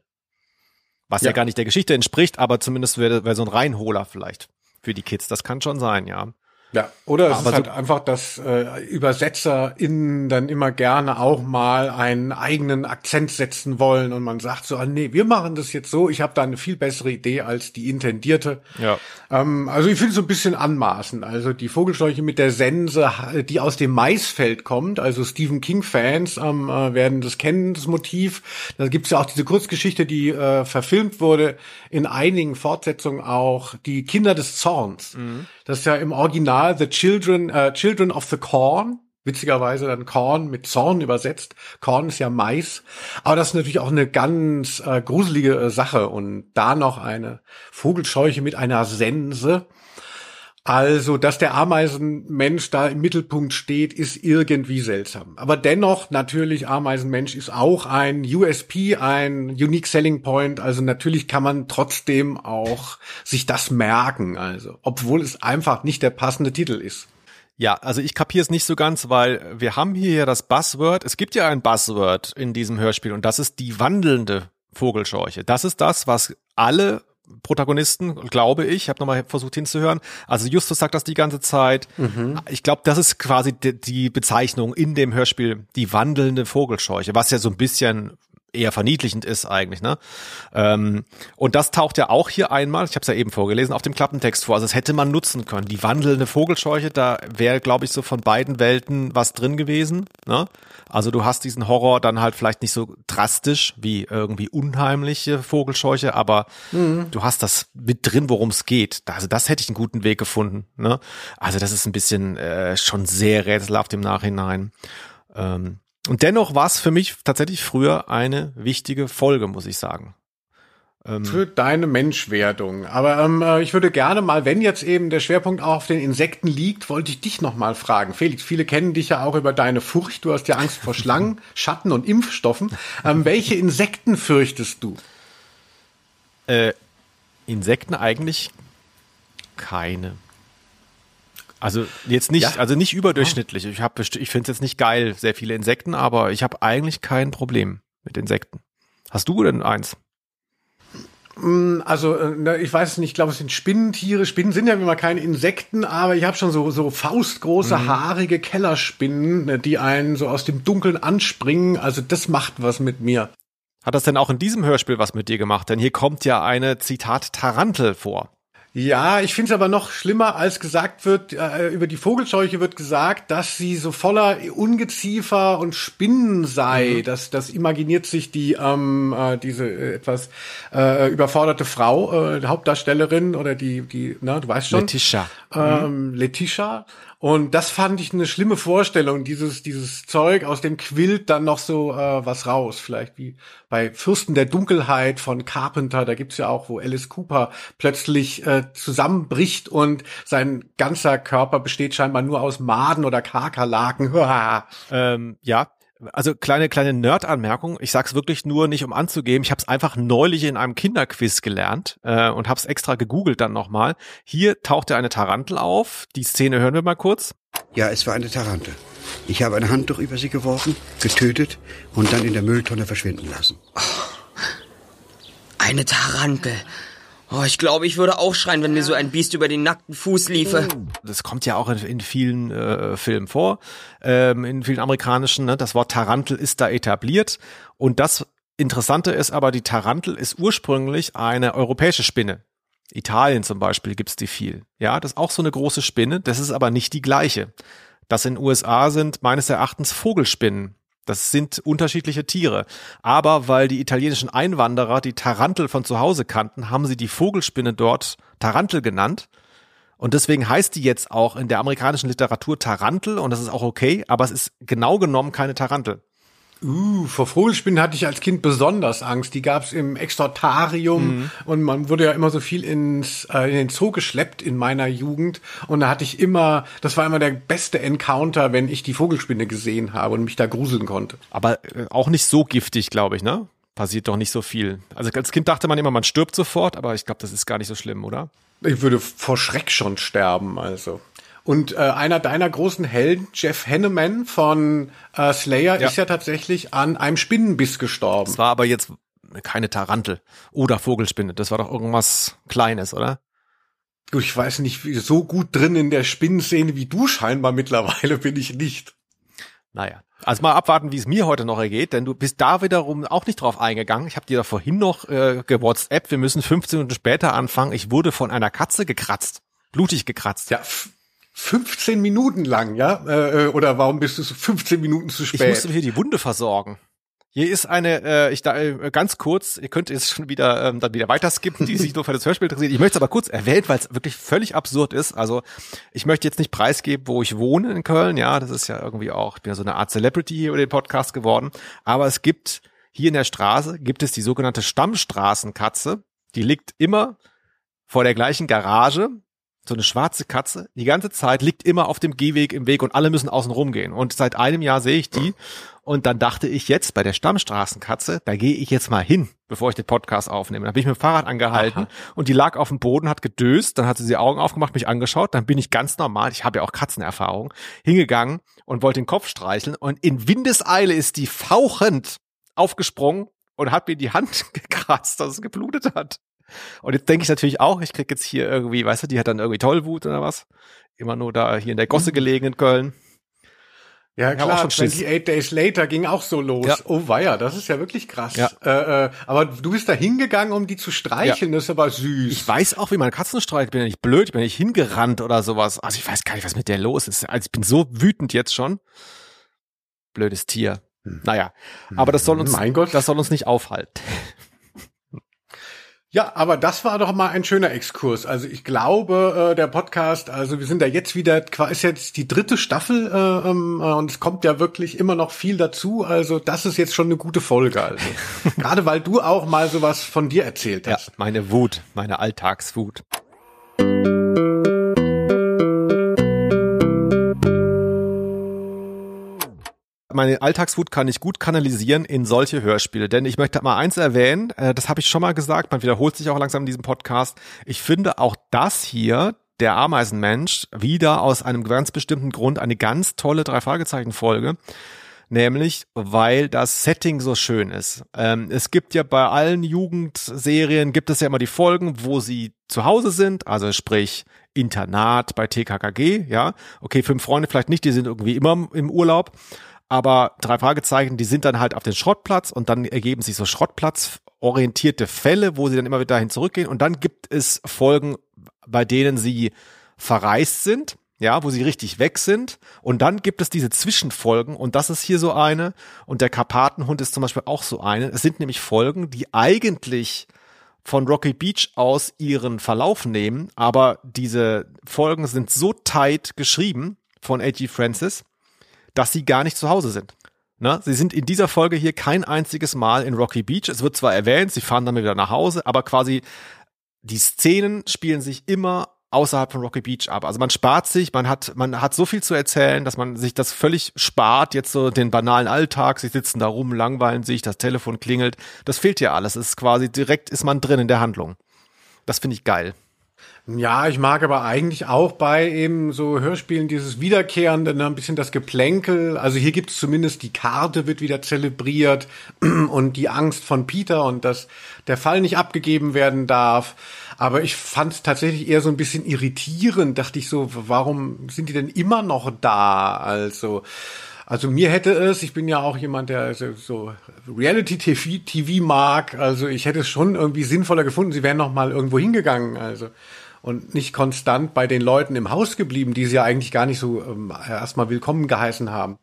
Was ja, Ja. gar nicht der Geschichte entspricht, aber zumindest wäre, wäre so ein Reinholer vielleicht für die Kids. Das kann schon sein, ja. Ja, oder es Aber ist halt einfach, dass äh, UserzerInnen dann immer gerne auch mal einen eigenen Akzent setzen wollen und man sagt so, ah, nee, wir machen das jetzt so, ich habe da eine viel bessere Idee als die intendierte. Ja. Ähm, also ich finde es so ein bisschen anmaßend. Also die Vogelscheuche mit der Sense, die aus dem Maisfeld kommt, also Stephen King-Fans ähm, äh, werden das kennen, das Motiv. Da gibt's ja auch diese Kurzgeschichte, die äh, verfilmt wurde, in einigen Fortsetzungen auch, die Kinder des Zorns. Das ist ja im Original The Children, äh, Children of the Corn. Witzigerweise dann Korn mit Zorn übersetzt. Korn ist ja Mais. Aber das ist natürlich auch eine ganz äh, gruselige äh, Sache. Und da noch eine Vogelscheuche mit einer Sense. Also, dass der Ameisenmensch da im Mittelpunkt steht, ist irgendwie seltsam. Aber dennoch, natürlich, Ameisenmensch ist auch ein USP, ein Unique Selling Point. Also natürlich kann man trotzdem auch sich das merken. Also, obwohl es einfach nicht der passende Titel ist. Ja, also ich kapiere es nicht so ganz, weil wir haben hier ja das Buzzword. Es gibt ja ein Buzzword in diesem Hörspiel und das ist die wandelnde Vogelscheuche. Das ist das, was alle Protagonisten, glaube ich, ich habe nochmal versucht hinzuhören. Also Justus sagt das die ganze Zeit. Ich glaube, das ist quasi die, die Bezeichnung in dem Hörspiel, die wandelnde Vogelscheuche, was ja so ein bisschen eher verniedlichend ist eigentlich, ne? Ähm, und das taucht ja auch hier einmal, ich habe es ja eben vorgelesen, auf dem Klappentext vor. Also das hätte man nutzen können. Die wandelnde Vogelscheuche, da wäre, glaube ich, so von beiden Welten was drin gewesen. Ne? Also du hast diesen Horror dann halt vielleicht nicht so drastisch wie irgendwie unheimliche Vogelscheuche, aber du hast das mit drin, worum es geht. Also das hätte ich einen guten Weg gefunden. Ne? Also das ist ein bisschen äh, schon sehr rätselhaft im Nachhinein. Ähm, und dennoch war es für mich tatsächlich früher eine wichtige Folge, muss ich sagen. Für deine Menschwerdung. Aber ähm, äh, ich würde gerne mal, wenn jetzt eben der Schwerpunkt auch auf den Insekten liegt, wollte ich dich noch mal fragen. Felix, viele kennen dich ja auch über deine Furcht. Du hast ja Angst vor Schlangen, Schatten und Impfstoffen. Ähm, welche Insekten fürchtest du? Äh, Insekten eigentlich keine. Also jetzt nicht, Ja? also nicht überdurchschnittlich. Ich habe, ich finde es jetzt nicht geil, sehr viele Insekten, aber ich habe eigentlich kein Problem mit Insekten. Hast du denn eins? Also, äh, ich weiß nicht, ich glaube, es sind Spinnentiere. Spinnen sind ja immer keine Insekten, aber ich habe schon so, so faustgroße, haarige Kellerspinnen, ne, die einen so aus dem Dunkeln anspringen. Also, das macht was mit mir. Hat das denn auch in diesem Hörspiel was mit dir gemacht? Denn hier kommt ja eine Zitat Tarantel vor. Ja, ich finde es aber noch schlimmer, als gesagt wird, äh, über die Vogelscheuche wird gesagt, dass sie so voller Ungeziefer und Spinnen sei. Das, das imaginiert sich die ähm, äh, diese äh, etwas äh, überforderte Frau, äh, Hauptdarstellerin oder die, die, na, du weißt schon. Letitia. Ähm, Letitia. Und das fand ich eine schlimme Vorstellung, dieses, dieses Zeug, aus dem quillt dann noch so äh, was raus. Vielleicht wie bei Fürsten der Dunkelheit von Carpenter, da gibt's ja auch, wo Alice Cooper plötzlich äh, zusammenbricht und sein ganzer Körper besteht scheinbar nur aus Maden oder Kakerlaken. Ähm, ja, also kleine kleine Nerd-Anmerkung. Ich sag's wirklich nur nicht, um anzugeben. Ich habe es einfach neulich in einem Kinderquiz gelernt äh, und habe es extra gegoogelt dann nochmal. Hier tauchte eine Tarantel auf. Die Szene hören wir mal kurz. Ja, es war eine Tarantel. Ich habe ein Handtuch über sie geworfen, getötet und dann in der Mülltonne verschwinden lassen. Eine Tarantel. Oh, ich glaube, ich würde auch schreien, wenn mir so ein Biest über den nackten Fuß liefe. Das kommt ja auch in, in vielen äh, Filmen vor, ähm, in vielen amerikanischen. Ne? Das Wort Tarantel ist da etabliert. Und das Interessante ist aber, die Tarantel ist ursprünglich eine europäische Spinne. Italien zum Beispiel gibt's die viel. Ja, das ist auch so eine große Spinne. Das ist aber nicht die gleiche. Das in USA sind meines Erachtens Vogelspinnen. Das sind unterschiedliche Tiere. Aber weil die italienischen Einwanderer die Tarantel von zu Hause kannten, haben sie die Vogelspinne dort Tarantel genannt. Und deswegen heißt die jetzt auch in der amerikanischen Literatur Tarantel und das ist auch okay, aber es ist genau genommen keine Tarantel. Uh, vor Vogelspinnen hatte ich als Kind besonders Angst. Die gab's im Extortarium und man wurde ja immer so viel ins, äh, in den Zoo geschleppt in meiner Jugend. Und da hatte ich immer, das war immer der beste Encounter, wenn ich die Vogelspinne gesehen habe und mich da gruseln konnte. Aber äh, auch nicht so giftig, glaube ich, ne? Passiert doch nicht so viel. Also als Kind dachte man immer, man stirbt sofort, aber ich glaube, das ist gar nicht so schlimm, oder? Ich würde vor Schreck schon sterben, also. Und äh, einer deiner großen Helden, Jeff Henneman von äh, Slayer, Ja. ist ja tatsächlich an einem Spinnenbiss gestorben. Es war aber jetzt keine Tarantel oder Vogelspinne. Das war doch irgendwas Kleines, oder? Gut, ich weiß nicht, wie, so gut drin in der Spinnenszene wie du scheinbar mittlerweile bin ich nicht. Naja. Also mal abwarten, wie es mir heute noch ergeht, denn du bist da wiederum auch nicht drauf eingegangen. Ich habe dir da vorhin noch äh, gewhatsApp, wir müssen 15 Minuten später anfangen. Ich wurde von einer Katze gekratzt. Blutig gekratzt. Ja, 15 Minuten lang, ja? Äh, äh, oder warum bist du so 15 Minuten zu spät? Ich musste hier die Wunde versorgen. Hier ist eine, äh, ich da äh, ganz kurz, ihr könnt jetzt schon wieder ähm, dann wieder weiter skippen, die sich nur für das Hörspiel interessieren. Ich möchte es aber kurz erwähnen, weil es wirklich völlig absurd ist. Also ich möchte jetzt nicht preisgeben, wo ich wohne in Köln. Ja, das ist ja irgendwie auch, ich bin ja so eine Art Celebrity hier über den Podcast geworden. Aber es gibt hier in der Straße gibt es die sogenannte Stammstraßenkatze. Die liegt immer vor der gleichen Garage so eine schwarze Katze, die ganze Zeit liegt immer auf dem Gehweg im Weg und alle müssen außen rumgehen. Und seit einem Jahr sehe ich die. Und dann dachte ich jetzt bei der Stammstraßenkatze, da gehe ich jetzt mal hin, bevor ich den Podcast aufnehme. Dann bin ich mit dem Fahrrad angehalten Aha. und die lag auf dem Boden, hat gedöst, dann hat sie die Augen aufgemacht, mich angeschaut, dann bin ich ganz normal, ich habe ja auch Katzenerfahrung, hingegangen und wollte den Kopf streicheln und in Windeseile ist die fauchend aufgesprungen und hat mir die Hand gekratzt, dass es geblutet hat. Und jetzt denke ich natürlich auch, ich krieg jetzt hier irgendwie, weißt du, die hat dann irgendwie Tollwut oder was. Immer nur da hier in der Gosse mhm. gelegen in Köln. Ja, klar, auch schon 28 Days Later ging auch so los. Ja. Oh weia, das ist ja wirklich krass. Ja. Äh, äh, aber du bist da hingegangen, um die zu streicheln, ja. das ist aber süß. Ich weiß auch, wie man Katzen streicht. Ich bin ja nicht blöd, ich bin ja nicht hingerannt oder sowas. Also ich weiß gar nicht, was mit der los ist. Also ich bin so wütend jetzt schon. Blödes Tier. Hm. Naja, aber das soll uns, mein Gott. das soll uns nicht aufhalten. Ja, aber das war doch mal ein schöner Exkurs. Also ich glaube, äh, der Podcast, also wir sind da jetzt wieder, ist jetzt die dritte Staffel äh, ähm, äh, und es kommt ja wirklich immer noch viel dazu. Also das ist jetzt schon eine gute Folge. Also gerade weil du auch mal sowas von dir erzählt hast. Ja, meine Wut, meine Alltagswut. Meine Alltagswut kann ich gut kanalisieren in solche Hörspiele. Denn ich möchte mal eins erwähnen, äh, das habe ich schon mal gesagt, man wiederholt sich auch langsam in diesem Podcast. Ich finde auch das hier, der Ameisenmensch, wieder aus einem ganz bestimmten Grund eine ganz tolle Drei-Fragezeichen-Folge. Nämlich, weil das Setting so schön ist. Ähm, es gibt ja bei allen Jugendserien, gibt es ja immer die Folgen, wo sie zu Hause sind, also sprich Internat bei TKKG, ja. Okay, fünf Freunde vielleicht nicht, die sind irgendwie immer im Urlaub. Aber drei Fragezeichen, die sind dann halt auf den Schrottplatz und dann ergeben sich so Schrottplatz-orientierte Fälle, wo sie dann immer wieder dahin zurückgehen. Und dann gibt es Folgen, bei denen sie verreist sind, ja, wo sie richtig weg sind. Und dann gibt es diese Zwischenfolgen und das ist hier so eine. Und der Karpatenhund ist zum Beispiel auch so eine. Es sind nämlich Folgen, die eigentlich von Rocky Beach aus ihren Verlauf nehmen, aber diese Folgen sind so tight geschrieben von A.G. Francis, dass sie gar nicht zu Hause sind. Ne? Sie sind in dieser Folge hier kein einziges Mal in Rocky Beach. Es wird zwar erwähnt, sie fahren dann wieder nach Hause, aber quasi die Szenen spielen sich immer außerhalb von Rocky Beach ab. Also man spart sich, man hat, man hat so viel zu erzählen, dass man sich das völlig spart, jetzt so den banalen Alltag, sie sitzen da rum, langweilen sich, das Telefon klingelt. Das fehlt ja alles. Es ist quasi direkt ist man drin in der Handlung. Das finde ich geil. Ja, ich mag aber eigentlich auch bei eben so Hörspielen dieses Wiederkehrende, ne, ein bisschen das Geplänkel. Also hier gibt's zumindest die Karte wird wieder zelebriert und die Angst von Peter und dass der Fall nicht abgegeben werden darf. Aber ich fand es tatsächlich eher so ein bisschen irritierend. Dachte ich so, warum sind die denn immer noch da? Also also mir hätte es, ich bin ja auch jemand, der so Reality-TV TV mag, also ich hätte es schon irgendwie sinnvoller gefunden, sie wären noch mal irgendwo hingegangen. Also und nicht konstant bei den Leuten im Haus geblieben, die sie ja eigentlich gar nicht so ähm, erstmal willkommen geheißen haben.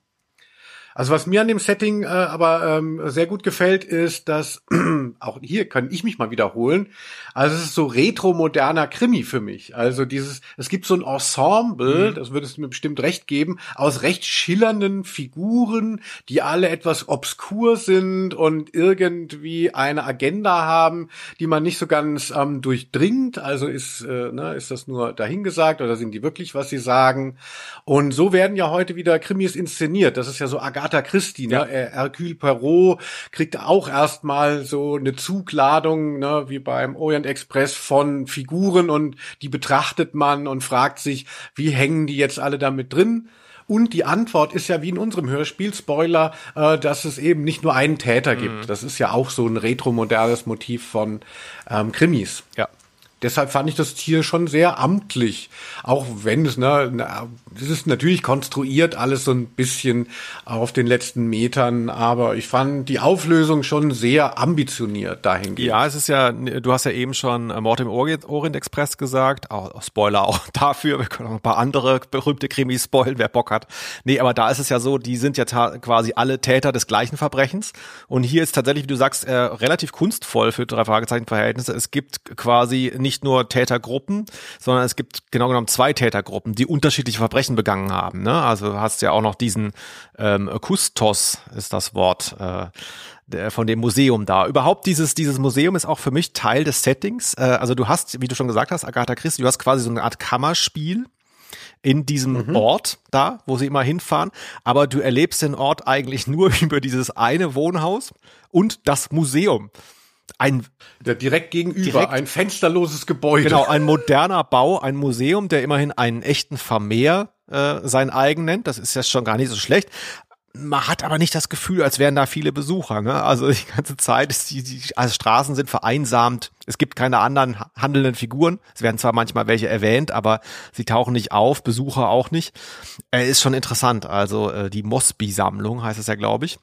Also was mir an dem Setting äh, aber ähm, sehr gut gefällt, ist, dass auch hier kann ich mich mal wiederholen. Also es ist so retro-moderner Krimi für mich. Also dieses, es gibt so ein Ensemble, mhm. das würdest du mir bestimmt recht geben, aus recht schillernden Figuren, die alle etwas obskur sind und irgendwie eine Agenda haben, die man nicht so ganz ähm, durchdringt. Also ist, äh, ne, ist das nur dahingesagt oder sind die wirklich, was sie sagen? Und so werden ja heute wieder Krimis inszeniert. Das ist ja so Agatha Agatha Christie, ne? Ja. Hercule Perrault kriegt auch erstmal so eine Zugladung, ne, wie beim Orient Express von Figuren und die betrachtet man und fragt sich, wie hängen die jetzt alle damit drin? Und die Antwort ist ja wie in unserem Hörspiel, Spoiler, äh, dass es eben nicht nur einen Täter gibt. Mhm. Das ist ja auch so ein retromodernes Motiv von ähm, Krimis. Ja. Deshalb fand ich das Tier schon sehr amtlich. Auch wenn es, ne, es ist natürlich konstruiert alles so ein bisschen auf den letzten Metern, aber ich fand die Auflösung schon sehr ambitioniert dahingehend. Ja, es ist ja, du hast ja eben schon äh, Mord im Orient, Orient Express gesagt, auch Spoiler auch dafür, wir können auch ein paar andere berühmte Krimis spoilen, wer Bock hat. Nee, aber da ist es ja so, die sind ja quasi alle Täter des gleichen Verbrechens und hier ist tatsächlich, wie du sagst, äh, relativ kunstvoll für drei Fragezeichen Verhältnisse. Es gibt quasi nicht nur Tätergruppen, sondern es gibt genau genommen zwei Tätergruppen, die unterschiedliche Verbrechen begangen haben. Ne? Also hast ja auch noch diesen ähm, Kustos ist das Wort. Äh, von dem Museum da. Überhaupt dieses, dieses Museum ist auch für mich Teil des Settings. Äh, also du hast, wie du schon gesagt hast, Agatha Christie, du hast quasi so eine Art Kammerspiel in diesem mhm. Ort da, wo sie immer hinfahren. Aber du erlebst den Ort eigentlich nur über dieses eine Wohnhaus und das Museum ein der direkt gegenüber direkt, ein fensterloses Gebäude. Genau, ein moderner Bau, ein Museum, der immerhin einen echten Vermehr äh, sein eigen nennt. Das ist ja schon gar nicht so schlecht. Man hat aber nicht das Gefühl, als wären da viele Besucher. Ne? Also die ganze Zeit ist die, die also Straßen sind vereinsamt. Es gibt keine anderen handelnden Figuren. Es werden zwar manchmal welche erwähnt, aber sie tauchen nicht auf, Besucher auch nicht. Äh, ist schon interessant. Also äh, die Mosby-Sammlung heißt es ja, glaube ich.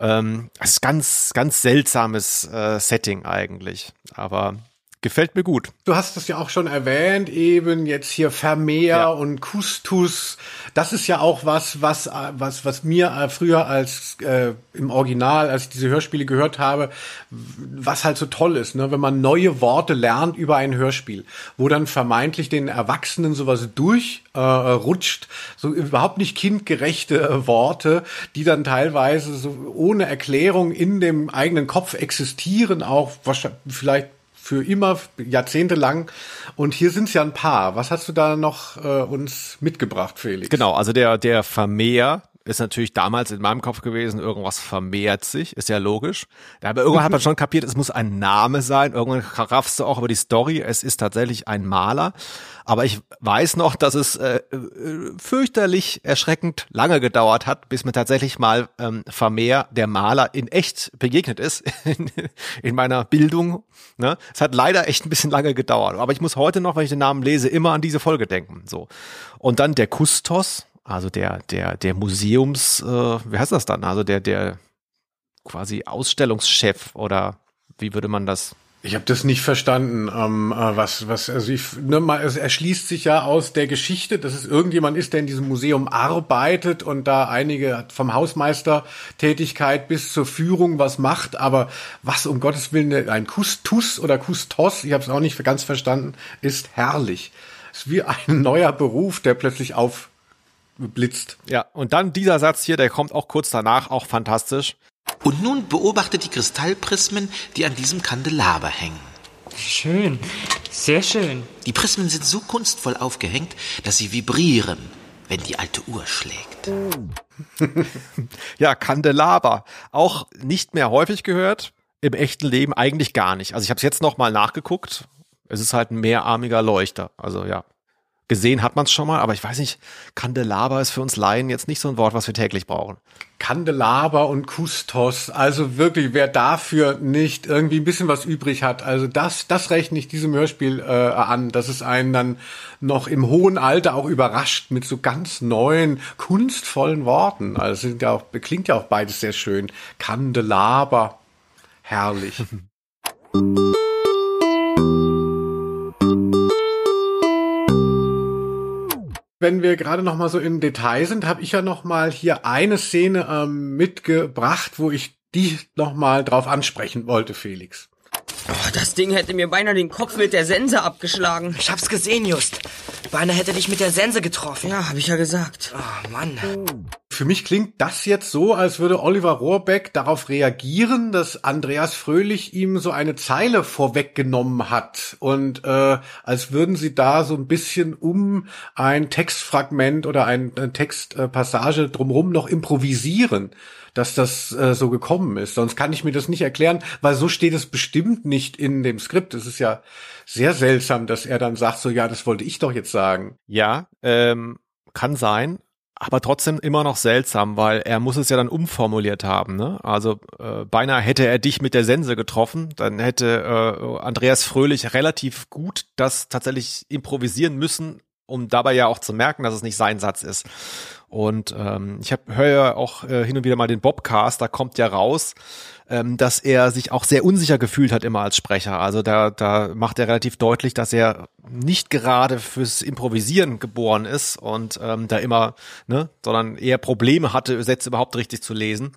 Ähm, es ist ganz, ganz seltsames äh, Setting eigentlich. Aber Gefällt mir gut. Du hast es ja auch schon erwähnt, eben jetzt hier Vermeer ja. und Kustus. Das ist ja auch was, was, was, was mir früher als äh, im Original, als ich diese Hörspiele gehört habe, was halt so toll ist, ne? wenn man neue Worte lernt über ein Hörspiel, wo dann vermeintlich den Erwachsenen sowas durchrutscht, äh, so überhaupt nicht kindgerechte Worte, die dann teilweise so ohne Erklärung in dem eigenen Kopf existieren, auch wahrscheinlich vielleicht für immer, jahrzehntelang. Und hier sind es ja ein paar. Was hast du da noch äh, uns mitgebracht, Felix? Genau, also der, der Vermehr ist natürlich damals in meinem Kopf gewesen, irgendwas vermehrt sich, ist ja logisch. Aber irgendwann hat man schon kapiert, es muss ein Name sein. Irgendwann raffst du auch über die Story, es ist tatsächlich ein Maler. Aber ich weiß noch, dass es äh, äh, fürchterlich erschreckend lange gedauert hat, bis mir tatsächlich mal ähm, Vermeer, der Maler, in echt begegnet ist in, in meiner Bildung. Ne? Es hat leider echt ein bisschen lange gedauert. Aber ich muss heute noch, wenn ich den Namen lese, immer an diese Folge denken. So. Und dann der Kustos, also der, der, der Museums, äh, wie heißt das dann? Also der, der quasi Ausstellungschef oder wie würde man das? Ich habe das nicht verstanden, ähm, äh, was, was, also ich, ne, mal, es erschließt sich ja aus der Geschichte, dass es irgendjemand ist, der in diesem Museum arbeitet und da einige vom Hausmeister-Tätigkeit bis zur Führung was macht, aber was um Gottes Willen ein Kustus oder Kustos, ich habe es auch nicht ganz verstanden, ist herrlich. Es ist wie ein neuer Beruf, der plötzlich auf blitzt. Ja, und dann dieser Satz hier, der kommt auch kurz danach, auch fantastisch. Und nun beobachte die Kristallprismen, die an diesem Kandelaber hängen. Schön, sehr schön. Die Prismen sind so kunstvoll aufgehängt, dass sie vibrieren, wenn die alte Uhr schlägt. ja, Kandelaber. Auch nicht mehr häufig gehört, im echten Leben eigentlich gar nicht. Also ich habe es jetzt nochmal nachgeguckt. Es ist halt ein mehrarmiger Leuchter. Also ja, Gesehen hat man es schon mal, aber ich weiß nicht, Kandelaber ist für uns Laien jetzt nicht so ein Wort, was wir täglich brauchen. Kandelaber und Kustos, also wirklich, wer dafür nicht irgendwie ein bisschen was übrig hat, also das, das rechne ich diesem Hörspiel äh, an, dass es einen dann noch im hohen Alter auch überrascht mit so ganz neuen, kunstvollen Worten. Also sind ja auch, klingt ja auch beides sehr schön. Kandelaber, herrlich. wenn wir gerade noch mal so im Detail sind, habe ich ja noch mal hier eine Szene ähm, mitgebracht, wo ich die noch mal drauf ansprechen wollte, Felix. Oh, das Ding hätte mir beinahe den Kopf mit der Sense abgeschlagen. Ich hab's gesehen, Just. Beinahe hätte dich mit der Sense getroffen. Ja, hab ich ja gesagt. Oh, Mann. Für mich klingt das jetzt so, als würde Oliver Rohrbeck darauf reagieren, dass Andreas Fröhlich ihm so eine Zeile vorweggenommen hat und äh, als würden sie da so ein bisschen um ein Textfragment oder ein, eine Textpassage drumherum noch improvisieren dass das äh, so gekommen ist. Sonst kann ich mir das nicht erklären, weil so steht es bestimmt nicht in dem Skript. Es ist ja sehr seltsam, dass er dann sagt, so ja, das wollte ich doch jetzt sagen. Ja, ähm, kann sein. Aber trotzdem immer noch seltsam, weil er muss es ja dann umformuliert haben. Ne? Also äh, beinahe hätte er dich mit der Sense getroffen, dann hätte äh, Andreas Fröhlich relativ gut das tatsächlich improvisieren müssen, um dabei ja auch zu merken, dass es nicht sein Satz ist. Und ähm, ich höre ja auch äh, hin und wieder mal den Bobcast, da kommt ja raus, ähm, dass er sich auch sehr unsicher gefühlt hat immer als Sprecher. Also da, da macht er relativ deutlich, dass er nicht gerade fürs Improvisieren geboren ist und ähm, da immer, ne, sondern eher Probleme hatte, Sätze überhaupt richtig zu lesen.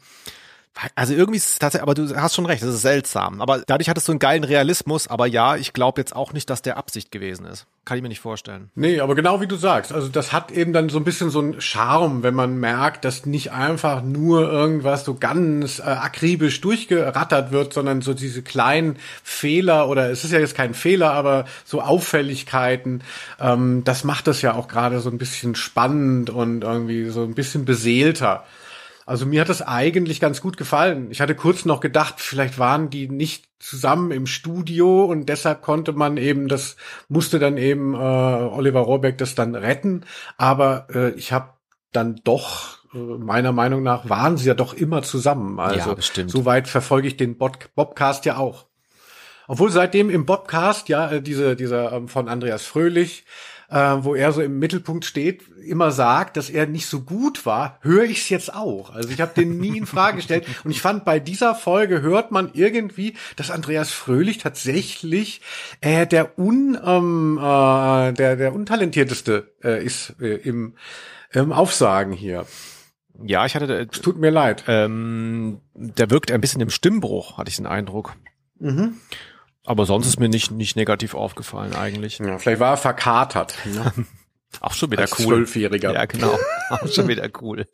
Also irgendwie ist tatsächlich, aber du hast schon recht, das ist seltsam. Aber dadurch hattest du einen geilen Realismus, aber ja, ich glaube jetzt auch nicht, dass der Absicht gewesen ist. Kann ich mir nicht vorstellen. Nee, aber genau wie du sagst, also das hat eben dann so ein bisschen so einen Charme, wenn man merkt, dass nicht einfach nur irgendwas so ganz äh, akribisch durchgerattert wird, sondern so diese kleinen Fehler oder es ist ja jetzt kein Fehler, aber so Auffälligkeiten, ähm, das macht das ja auch gerade so ein bisschen spannend und irgendwie so ein bisschen beseelter. Also mir hat das eigentlich ganz gut gefallen. Ich hatte kurz noch gedacht, vielleicht waren die nicht zusammen im Studio und deshalb konnte man eben das musste dann eben äh, Oliver Rohrbeck das dann retten. Aber äh, ich habe dann doch äh, meiner Meinung nach waren sie ja doch immer zusammen. Also ja, soweit verfolge ich den Bod Bobcast ja auch. Obwohl seitdem im Bobcast ja äh, diese dieser ähm, von Andreas Fröhlich äh, wo er so im Mittelpunkt steht, immer sagt, dass er nicht so gut war, höre ich es jetzt auch. Also ich habe den nie in Frage gestellt. Und ich fand, bei dieser Folge hört man irgendwie, dass Andreas Fröhlich tatsächlich äh, der, un, ähm, äh, der, der untalentierteste äh, ist äh, im, im Aufsagen hier. Ja, ich hatte. Es tut mir leid. Ähm, der wirkt ein bisschen im Stimmbruch, hatte ich den Eindruck. Mhm. Aber sonst ist mir nicht, nicht negativ aufgefallen eigentlich. Ja, vielleicht war er verkatert. Ne? Auch schon wieder Als cool. Zwölfjähriger. Ja, genau. Auch schon wieder cool.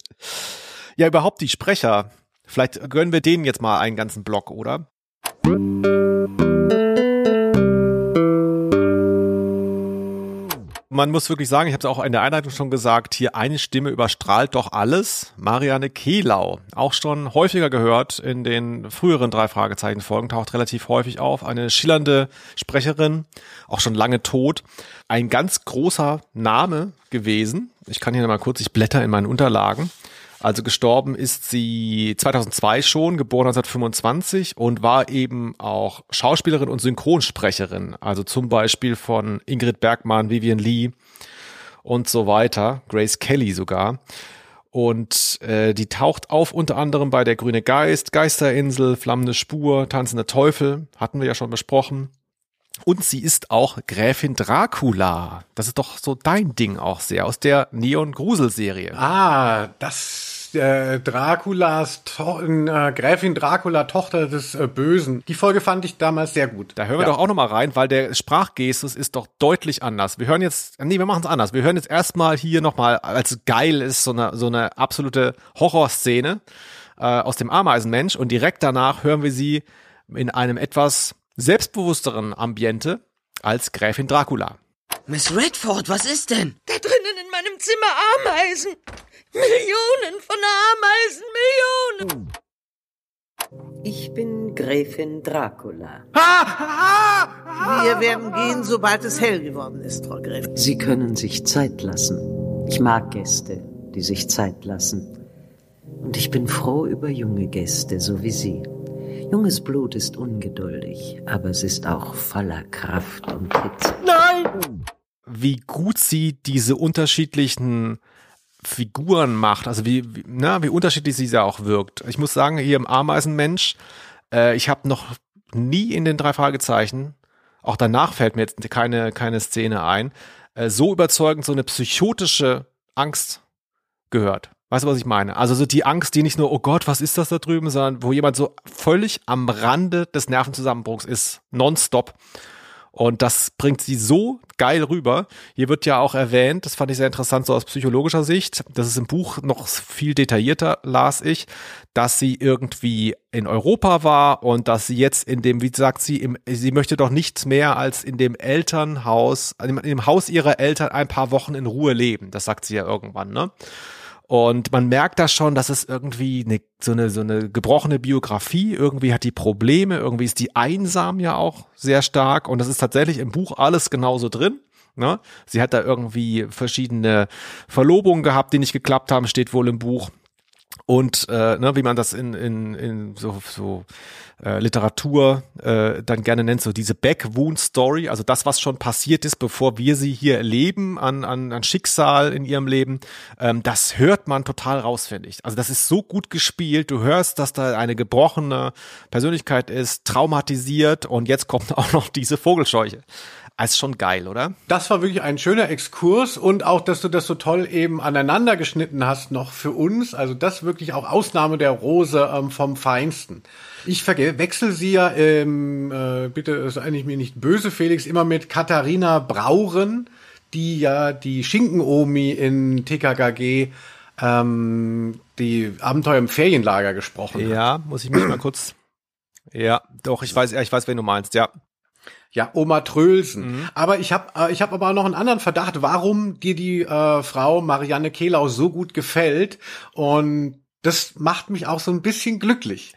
Ja, überhaupt die Sprecher. Vielleicht gönnen wir denen jetzt mal einen ganzen Block, oder? Man muss wirklich sagen, ich habe es auch in der Einleitung schon gesagt, hier eine Stimme überstrahlt doch alles. Marianne Kehlau, auch schon häufiger gehört in den früheren drei Fragezeichen Folgen, taucht relativ häufig auf. Eine schillernde Sprecherin, auch schon lange tot. Ein ganz großer Name gewesen. Ich kann hier mal kurz, ich blätter in meinen Unterlagen. Also gestorben ist sie 2002 schon, geboren 1925 und war eben auch Schauspielerin und Synchronsprecherin. Also zum Beispiel von Ingrid Bergmann, Vivian Lee und so weiter, Grace Kelly sogar. Und äh, die taucht auf unter anderem bei Der grüne Geist, Geisterinsel, Flammende Spur, Tanzende Teufel, hatten wir ja schon besprochen. Und sie ist auch Gräfin Dracula. Das ist doch so dein Ding auch sehr aus der Neon-Grusel-Serie. Ah, das äh, Draculas to äh, Gräfin Dracula, Tochter des äh, Bösen. Die Folge fand ich damals sehr gut. Da hören wir ja. doch auch noch mal rein, weil der Sprachgestus ist doch deutlich anders. Wir hören jetzt, nee, wir machen es anders. Wir hören jetzt erstmal hier noch mal, als geil ist so eine so eine absolute Horrorszene äh, aus dem Ameisenmensch und direkt danach hören wir sie in einem etwas selbstbewussteren Ambiente als Gräfin Dracula. Miss Redford, was ist denn? Da drinnen in meinem Zimmer Ameisen. Millionen von Ameisen, Millionen. Ich bin Gräfin Dracula. Wir werden gehen, sobald es hell geworden ist, Frau Gräfin. Sie können sich Zeit lassen. Ich mag Gäste, die sich Zeit lassen. Und ich bin froh über junge Gäste, so wie Sie. Junges Blut ist ungeduldig, aber es ist auch voller Kraft und Hitze. Nein! Wie gut sie diese unterschiedlichen Figuren macht, also wie, wie, na, wie unterschiedlich sie da auch wirkt. Ich muss sagen, hier im Ameisenmensch, äh, ich habe noch nie in den drei Fragezeichen, auch danach fällt mir jetzt keine, keine Szene ein, äh, so überzeugend so eine psychotische Angst gehört. Weißt du, was ich meine? Also so die Angst, die nicht nur, oh Gott, was ist das da drüben, sondern wo jemand so völlig am Rande des Nervenzusammenbruchs ist, nonstop. Und das bringt sie so geil rüber. Hier wird ja auch erwähnt, das fand ich sehr interessant, so aus psychologischer Sicht, das ist im Buch noch viel detaillierter, las ich, dass sie irgendwie in Europa war und dass sie jetzt in dem, wie sagt sie, im, sie möchte doch nichts mehr als in dem Elternhaus, in dem Haus ihrer Eltern ein paar Wochen in Ruhe leben. Das sagt sie ja irgendwann, ne? Und man merkt da schon, dass es irgendwie eine, so eine, so eine gebrochene Biografie, irgendwie hat die Probleme, irgendwie ist die einsam ja auch sehr stark und das ist tatsächlich im Buch alles genauso drin. Ne? Sie hat da irgendwie verschiedene Verlobungen gehabt, die nicht geklappt haben, steht wohl im Buch. Und äh, ne, wie man das in, in, in so, so äh, Literatur äh, dann gerne nennt, so diese Back-Wound-Story, also das, was schon passiert ist, bevor wir sie hier erleben an, an, an Schicksal in ihrem Leben, ähm, das hört man total raus, finde ich. Also das ist so gut gespielt, du hörst, dass da eine gebrochene Persönlichkeit ist, traumatisiert und jetzt kommt auch noch diese Vogelscheuche. Das ist schon geil, oder? Das war wirklich ein schöner Exkurs und auch, dass du das so toll eben aneinander geschnitten hast noch für uns. Also das wirklich auch Ausnahme der Rose ähm, vom Feinsten. Ich verwechsel sie ja, ähm, äh, bitte sei eigentlich mir nicht böse, Felix, immer mit Katharina Brauren, die ja die Schinkenomi in TKKG ähm, die Abenteuer im Ferienlager gesprochen hat. Ja, muss ich mich mal kurz. Ja, doch, ich weiß, ja, ich weiß, wen du meinst, ja. Ja, Oma Trölsen. Mhm. Aber ich habe äh, ich hab aber noch einen anderen Verdacht, warum dir die äh, Frau Marianne Kehlau so gut gefällt. Und das macht mich auch so ein bisschen glücklich.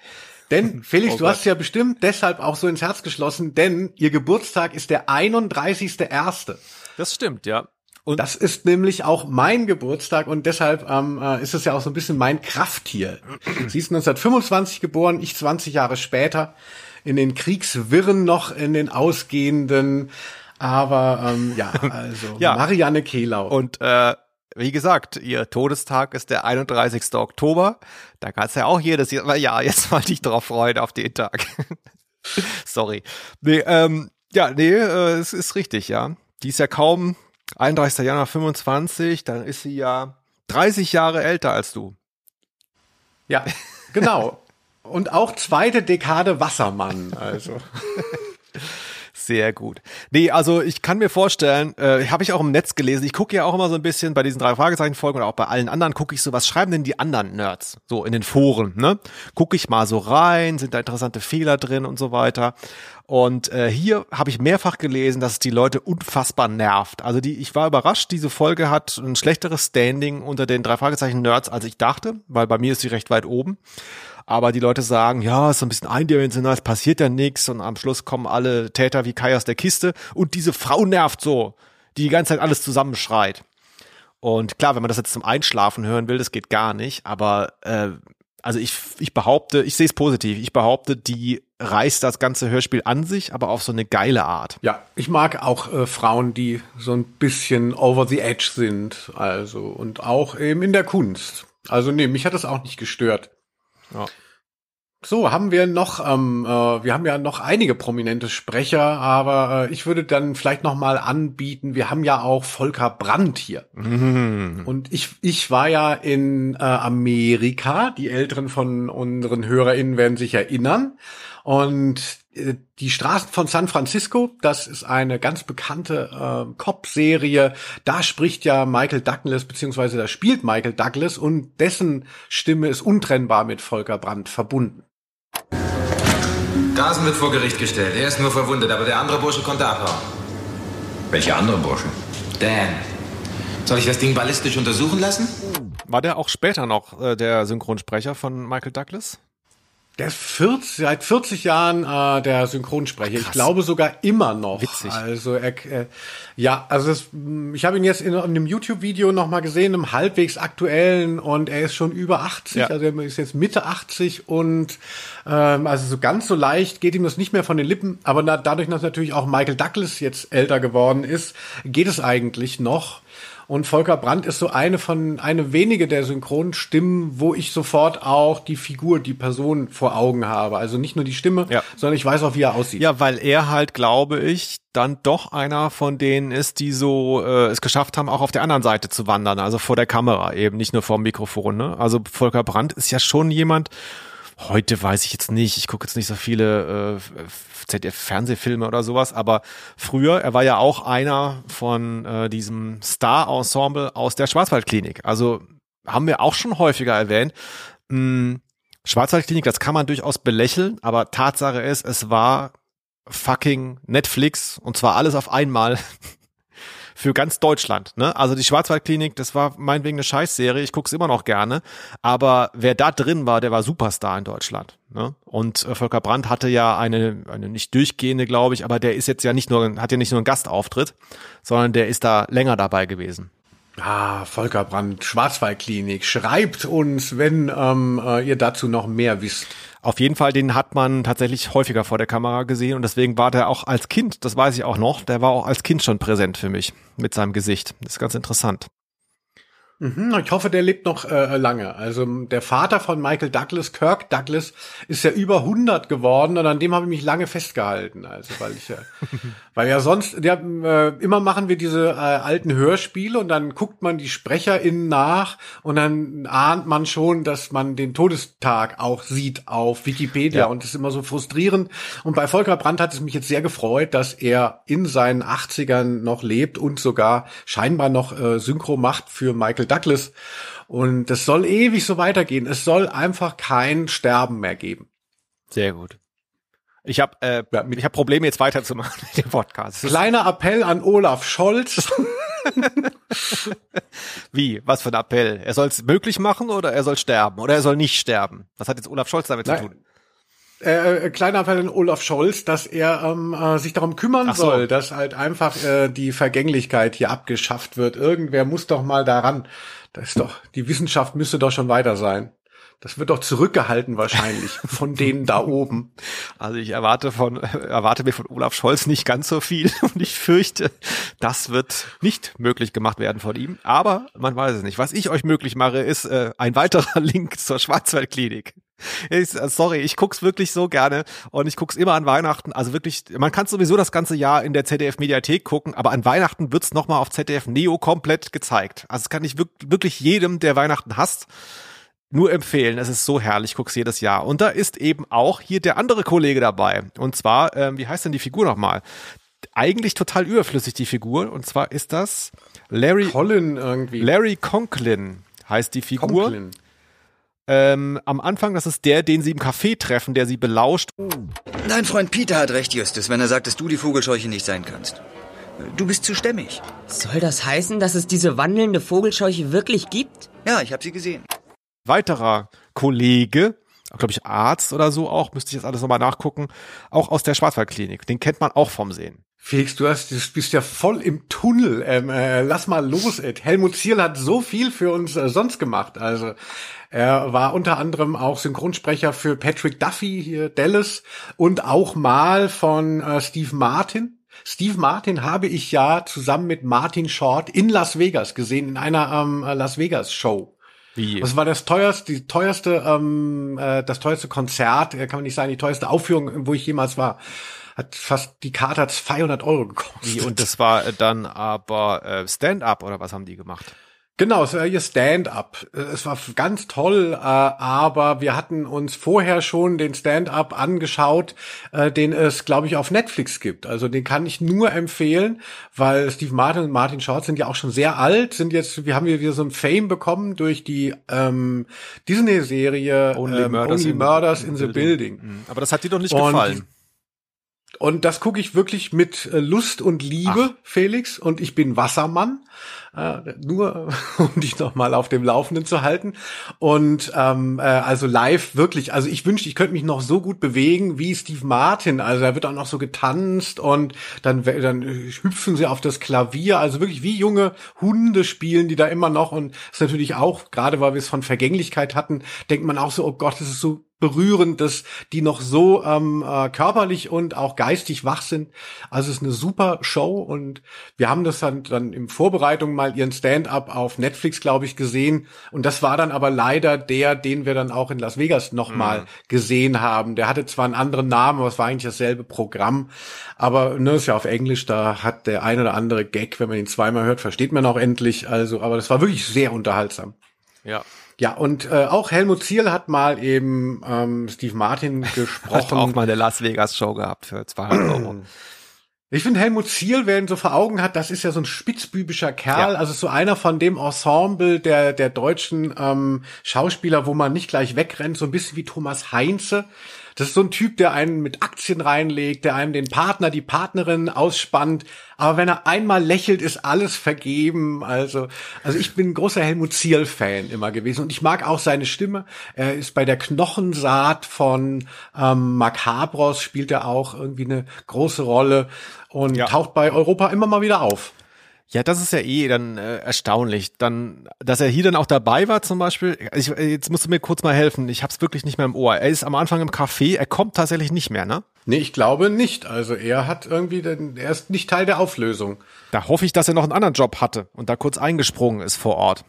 Denn, Felix, oh du hast ja bestimmt deshalb auch so ins Herz geschlossen, denn ihr Geburtstag ist der 31.1. Das stimmt, ja. Und das ist nämlich auch mein Geburtstag und deshalb ähm, äh, ist es ja auch so ein bisschen mein Krafttier. Sie ist 1925 geboren, ich 20 Jahre später in den Kriegswirren noch in den ausgehenden. Aber ähm, ja, also ja. Marianne Kehlau. Und äh, wie gesagt, ihr Todestag ist der 31. Oktober. Da kannst du ja auch jedes Jahr, ja, jetzt mal dich drauf freuen auf den Tag. Sorry. Nee, ähm, ja, nee, äh, es ist richtig, ja. Die ist ja kaum 31. Januar 25, dann ist sie ja 30 Jahre älter als du. Ja, genau. Und auch zweite Dekade Wassermann, also. Sehr gut. Nee, also ich kann mir vorstellen, äh, habe ich auch im Netz gelesen, ich gucke ja auch immer so ein bisschen bei diesen drei Fragezeichen-Folgen oder auch bei allen anderen, gucke ich so, was schreiben denn die anderen Nerds so in den Foren, ne? Gucke ich mal so rein, sind da interessante Fehler drin und so weiter. Und äh, hier habe ich mehrfach gelesen, dass es die Leute unfassbar nervt. Also die, ich war überrascht, diese Folge hat ein schlechteres Standing unter den drei Fragezeichen-Nerds, als ich dachte, weil bei mir ist sie recht weit oben aber die Leute sagen, ja, ist so ein bisschen eindimensional, es passiert ja nichts und am Schluss kommen alle Täter wie Kai aus der Kiste und diese Frau nervt so, die die ganze Zeit alles zusammenschreit. Und klar, wenn man das jetzt zum Einschlafen hören will, das geht gar nicht, aber äh, also ich, ich behaupte, ich sehe es positiv, ich behaupte, die reißt das ganze Hörspiel an sich, aber auf so eine geile Art. Ja, ich mag auch äh, Frauen, die so ein bisschen over the edge sind, also und auch eben in der Kunst. Also nee, mich hat das auch nicht gestört. Ja. So, haben wir noch, ähm, äh, wir haben ja noch einige prominente Sprecher, aber äh, ich würde dann vielleicht noch mal anbieten, wir haben ja auch Volker Brandt hier. Mhm. Und ich, ich war ja in äh, Amerika, die Älteren von unseren HörerInnen werden sich erinnern. Und die Straßen von San Francisco, das ist eine ganz bekannte äh, Cop-Serie. Da spricht ja Michael Douglas, beziehungsweise da spielt Michael Douglas und dessen Stimme ist untrennbar mit Volker Brandt verbunden. Dasen wird vor Gericht gestellt. Er ist nur verwundet, aber der andere Bursche konnte abhauen. Welcher andere Bursche? Dan. Soll ich das Ding ballistisch untersuchen lassen? War der auch später noch äh, der Synchronsprecher von Michael Douglas? Der ist 40, seit 40 Jahren äh, der Synchronsprecher. Ach, ich glaube sogar immer noch. Witzig. Also er, äh, ja, also das, ich habe ihn jetzt in, in einem YouTube-Video noch mal gesehen, einem halbwegs aktuellen, und er ist schon über 80, ja. also er ist jetzt Mitte 80 und ähm, also so ganz so leicht geht ihm das nicht mehr von den Lippen. Aber na, dadurch, dass natürlich auch Michael Douglas jetzt älter geworden ist, geht es eigentlich noch. Und Volker Brandt ist so eine von, eine wenige der Synchronstimmen, wo ich sofort auch die Figur, die Person vor Augen habe. Also nicht nur die Stimme, ja. sondern ich weiß auch, wie er aussieht. Ja, weil er halt, glaube ich, dann doch einer von denen ist, die so äh, es geschafft haben, auch auf der anderen Seite zu wandern, also vor der Kamera eben, nicht nur vor dem Mikrofon. Ne? Also Volker Brandt ist ja schon jemand, Heute weiß ich jetzt nicht, ich gucke jetzt nicht so viele äh, ZDF-Fernsehfilme oder sowas, aber früher, er war ja auch einer von äh, diesem Star-Ensemble aus der Schwarzwaldklinik. Also haben wir auch schon häufiger erwähnt. Hm, Schwarzwaldklinik, das kann man durchaus belächeln, aber Tatsache ist, es war fucking Netflix und zwar alles auf einmal für ganz Deutschland. Ne? Also die Schwarzwaldklinik, das war meinetwegen eine Scheißserie, ich guck's immer noch gerne, aber wer da drin war, der war Superstar in Deutschland. Ne? Und äh, Volker Brandt hatte ja eine, eine nicht durchgehende, glaube ich, aber der ist jetzt ja nicht nur, hat ja nicht nur einen Gastauftritt, sondern der ist da länger dabei gewesen. Ah, Volker Brandt, Schwarzwaldklinik. Schreibt uns, wenn ähm, äh, ihr dazu noch mehr wisst. Auf jeden Fall, den hat man tatsächlich häufiger vor der Kamera gesehen und deswegen war der auch als Kind, das weiß ich auch noch, der war auch als Kind schon präsent für mich mit seinem Gesicht. Das ist ganz interessant. Mhm, ich hoffe, der lebt noch äh, lange. Also der Vater von Michael Douglas, Kirk Douglas, ist ja über 100 geworden und an dem habe ich mich lange festgehalten. Also weil ich ja, weil ja sonst, ja, äh, immer machen wir diese äh, alten Hörspiele und dann guckt man die SprecherInnen nach und dann ahnt man schon, dass man den Todestag auch sieht auf Wikipedia Ja. und das ist immer so frustrierend. Und bei Volker Brandt hat es mich jetzt sehr gefreut, dass er in seinen 80ern noch lebt und sogar scheinbar noch äh, Synchro macht für Michael Douglas. Und das soll ewig so weitergehen. Es soll einfach kein Sterben mehr geben. Sehr gut. Ich habe äh, ich hab Probleme jetzt weiterzumachen mit dem Podcast. Kleiner Appell an Olaf Scholz. Wie? Was für ein Appell? Er soll es möglich machen oder er soll sterben oder er soll nicht sterben? Was hat jetzt Olaf Scholz damit zu Nein. tun? Äh, äh, kleiner Appell an Olaf Scholz, dass er ähm, äh, sich darum kümmern so. soll, dass halt einfach äh, die Vergänglichkeit hier abgeschafft wird. Irgendwer muss doch mal daran. Das ist doch, die Wissenschaft müsste doch schon weiter sein. Das wird doch zurückgehalten wahrscheinlich von denen da oben. Also ich erwarte von erwarte mir von Olaf Scholz nicht ganz so viel und ich fürchte, das wird nicht möglich gemacht werden von ihm. Aber man weiß es nicht. Was ich euch möglich mache, ist äh, ein weiterer Link zur Schwarzwaldklinik. Ich, äh, sorry, ich guck's wirklich so gerne und ich guck's immer an Weihnachten. Also wirklich, man kann sowieso das ganze Jahr in der ZDF Mediathek gucken, aber an Weihnachten wird's noch mal auf ZDF Neo komplett gezeigt. Also das kann ich wirk- wirklich jedem, der Weihnachten hasst, nur empfehlen. Es ist so herrlich, guck's jedes Jahr. Und da ist eben auch hier der andere Kollege dabei. Und zwar, ähm, wie heißt denn die Figur nochmal? Eigentlich total überflüssig, die Figur. Und zwar ist das Larry, Colin irgendwie. Larry Conklin heißt die Figur. Conklin. Ähm, am Anfang, das ist der, den sie im Café treffen, der sie belauscht. Dein Freund Peter hat recht, Justus, wenn er sagt, dass du die Vogelscheuche nicht sein kannst. Du bist zu stämmig. Soll das heißen, dass es diese wandelnde Vogelscheuche wirklich gibt? Ja, ich habe sie gesehen. Weiterer Kollege, glaube ich Arzt oder so auch, müsste ich jetzt alles nochmal nachgucken, auch aus der Schwarzwaldklinik. Den kennt man auch vom Sehen. Felix, du hast, du bist ja voll im Tunnel. Ähm, äh, lass mal los, Ed. Helmut Zierl hat so viel für uns äh, sonst gemacht. Also er war unter anderem auch Synchronsprecher für Patrick Duffy hier, Dallas und auch mal von äh, Steve Martin. Steve Martin habe ich ja zusammen mit Martin Short in Las Vegas gesehen, in einer ähm, Las Vegas Show. Wie? Das war das teuerste, die teuerste, ähm, äh, das teuerste Konzert, äh, kann man nicht sagen, die teuerste Aufführung, wo ich jemals war. Hat fast die Karte hat 200 Euro gekostet. Wie, und das war äh, dann aber äh, Stand-up oder was haben die gemacht? Genau, es war ihr Stand-up. Es war ganz toll, äh, aber wir hatten uns vorher schon den Stand-up angeschaut, äh, den es, glaube ich, auf Netflix gibt. Also den kann ich nur empfehlen, weil Steve Martin und Martin Short sind ja auch schon sehr alt, sind jetzt, wir haben wieder so ein Fame bekommen durch die ähm, Disney-Serie Only ähm, Murders Only in- Murders in, in the Building. Building. Mhm. Aber das hat dir doch nicht Und gefallen. Und das gucke ich wirklich mit äh, Lust und Liebe, Felix. Und ich bin Wassermann. Äh, nur um dich noch mal auf dem Laufenden zu halten. Und ähm, äh, also live wirklich. Also ich wünschte, ich könnte mich noch so gut bewegen wie Steve Martin. Also da wird auch noch so getanzt und dann dann hüpfen sie auf das Klavier. Also wirklich wie junge Hunde spielen die da immer noch. Und das ist natürlich auch gerade, weil wir es von Vergänglichkeit hatten, denkt man auch so, oh Gott, das ist so berührend, dass die noch so ähm, äh, körperlich und auch geistig wach sind. Also es ist eine super Show und wir haben das dann, dann in Vorbereitung mal ihren Stand-up auf Netflix, glaube ich, gesehen und das war dann aber leider der, den wir dann auch in Las Vegas nochmal Mhm. gesehen haben. Der hatte zwar einen anderen Namen, aber es war eigentlich dasselbe Programm, aber ne, ist ja auf Englisch, da hat der ein oder andere Gag, wenn man ihn zweimal hört, versteht man auch endlich. Also, aber das war wirklich sehr unterhaltsam. Ja. Ja, und äh, auch Helmut Zierl hat mal eben ähm, Steve Martin Hat gesprochen. auch mal eine Las Vegas Show gehabt für 200 Euro. Ich finde Helmut Zierl, wer ihn so vor Augen hat, das ist ja so ein spitzbübischer Kerl, Ja. also so einer von dem Ensemble der der deutschen ähm, Schauspieler, wo man nicht gleich wegrennt, so ein bisschen wie Thomas Heinze. Das ist so ein Typ, der einen mit Aktien reinlegt, der einem den Partner, die Partnerin ausspannt. Aber wenn er einmal lächelt, ist alles vergeben. Also, also ich bin ein großer Helmut Zierl-Fan immer gewesen und ich mag auch seine Stimme. Er ist bei der Knochensaat von ähm, Mark Habros spielt er auch irgendwie eine große Rolle und ja. taucht bei Europa immer mal wieder auf. Ja, das ist ja eh dann äh, erstaunlich. Dann, dass er hier dann auch dabei war zum Beispiel. Ich, jetzt musst du mir kurz mal helfen. Ich hab's wirklich nicht mehr im Ohr. Er ist am Anfang im Café. Er kommt tatsächlich nicht mehr, ne? Nee, ich glaube nicht. Also er hat irgendwie, den, er ist nicht Teil der Auflösung. Da hoffe ich, dass er noch einen anderen Job hatte und da kurz eingesprungen ist vor Ort.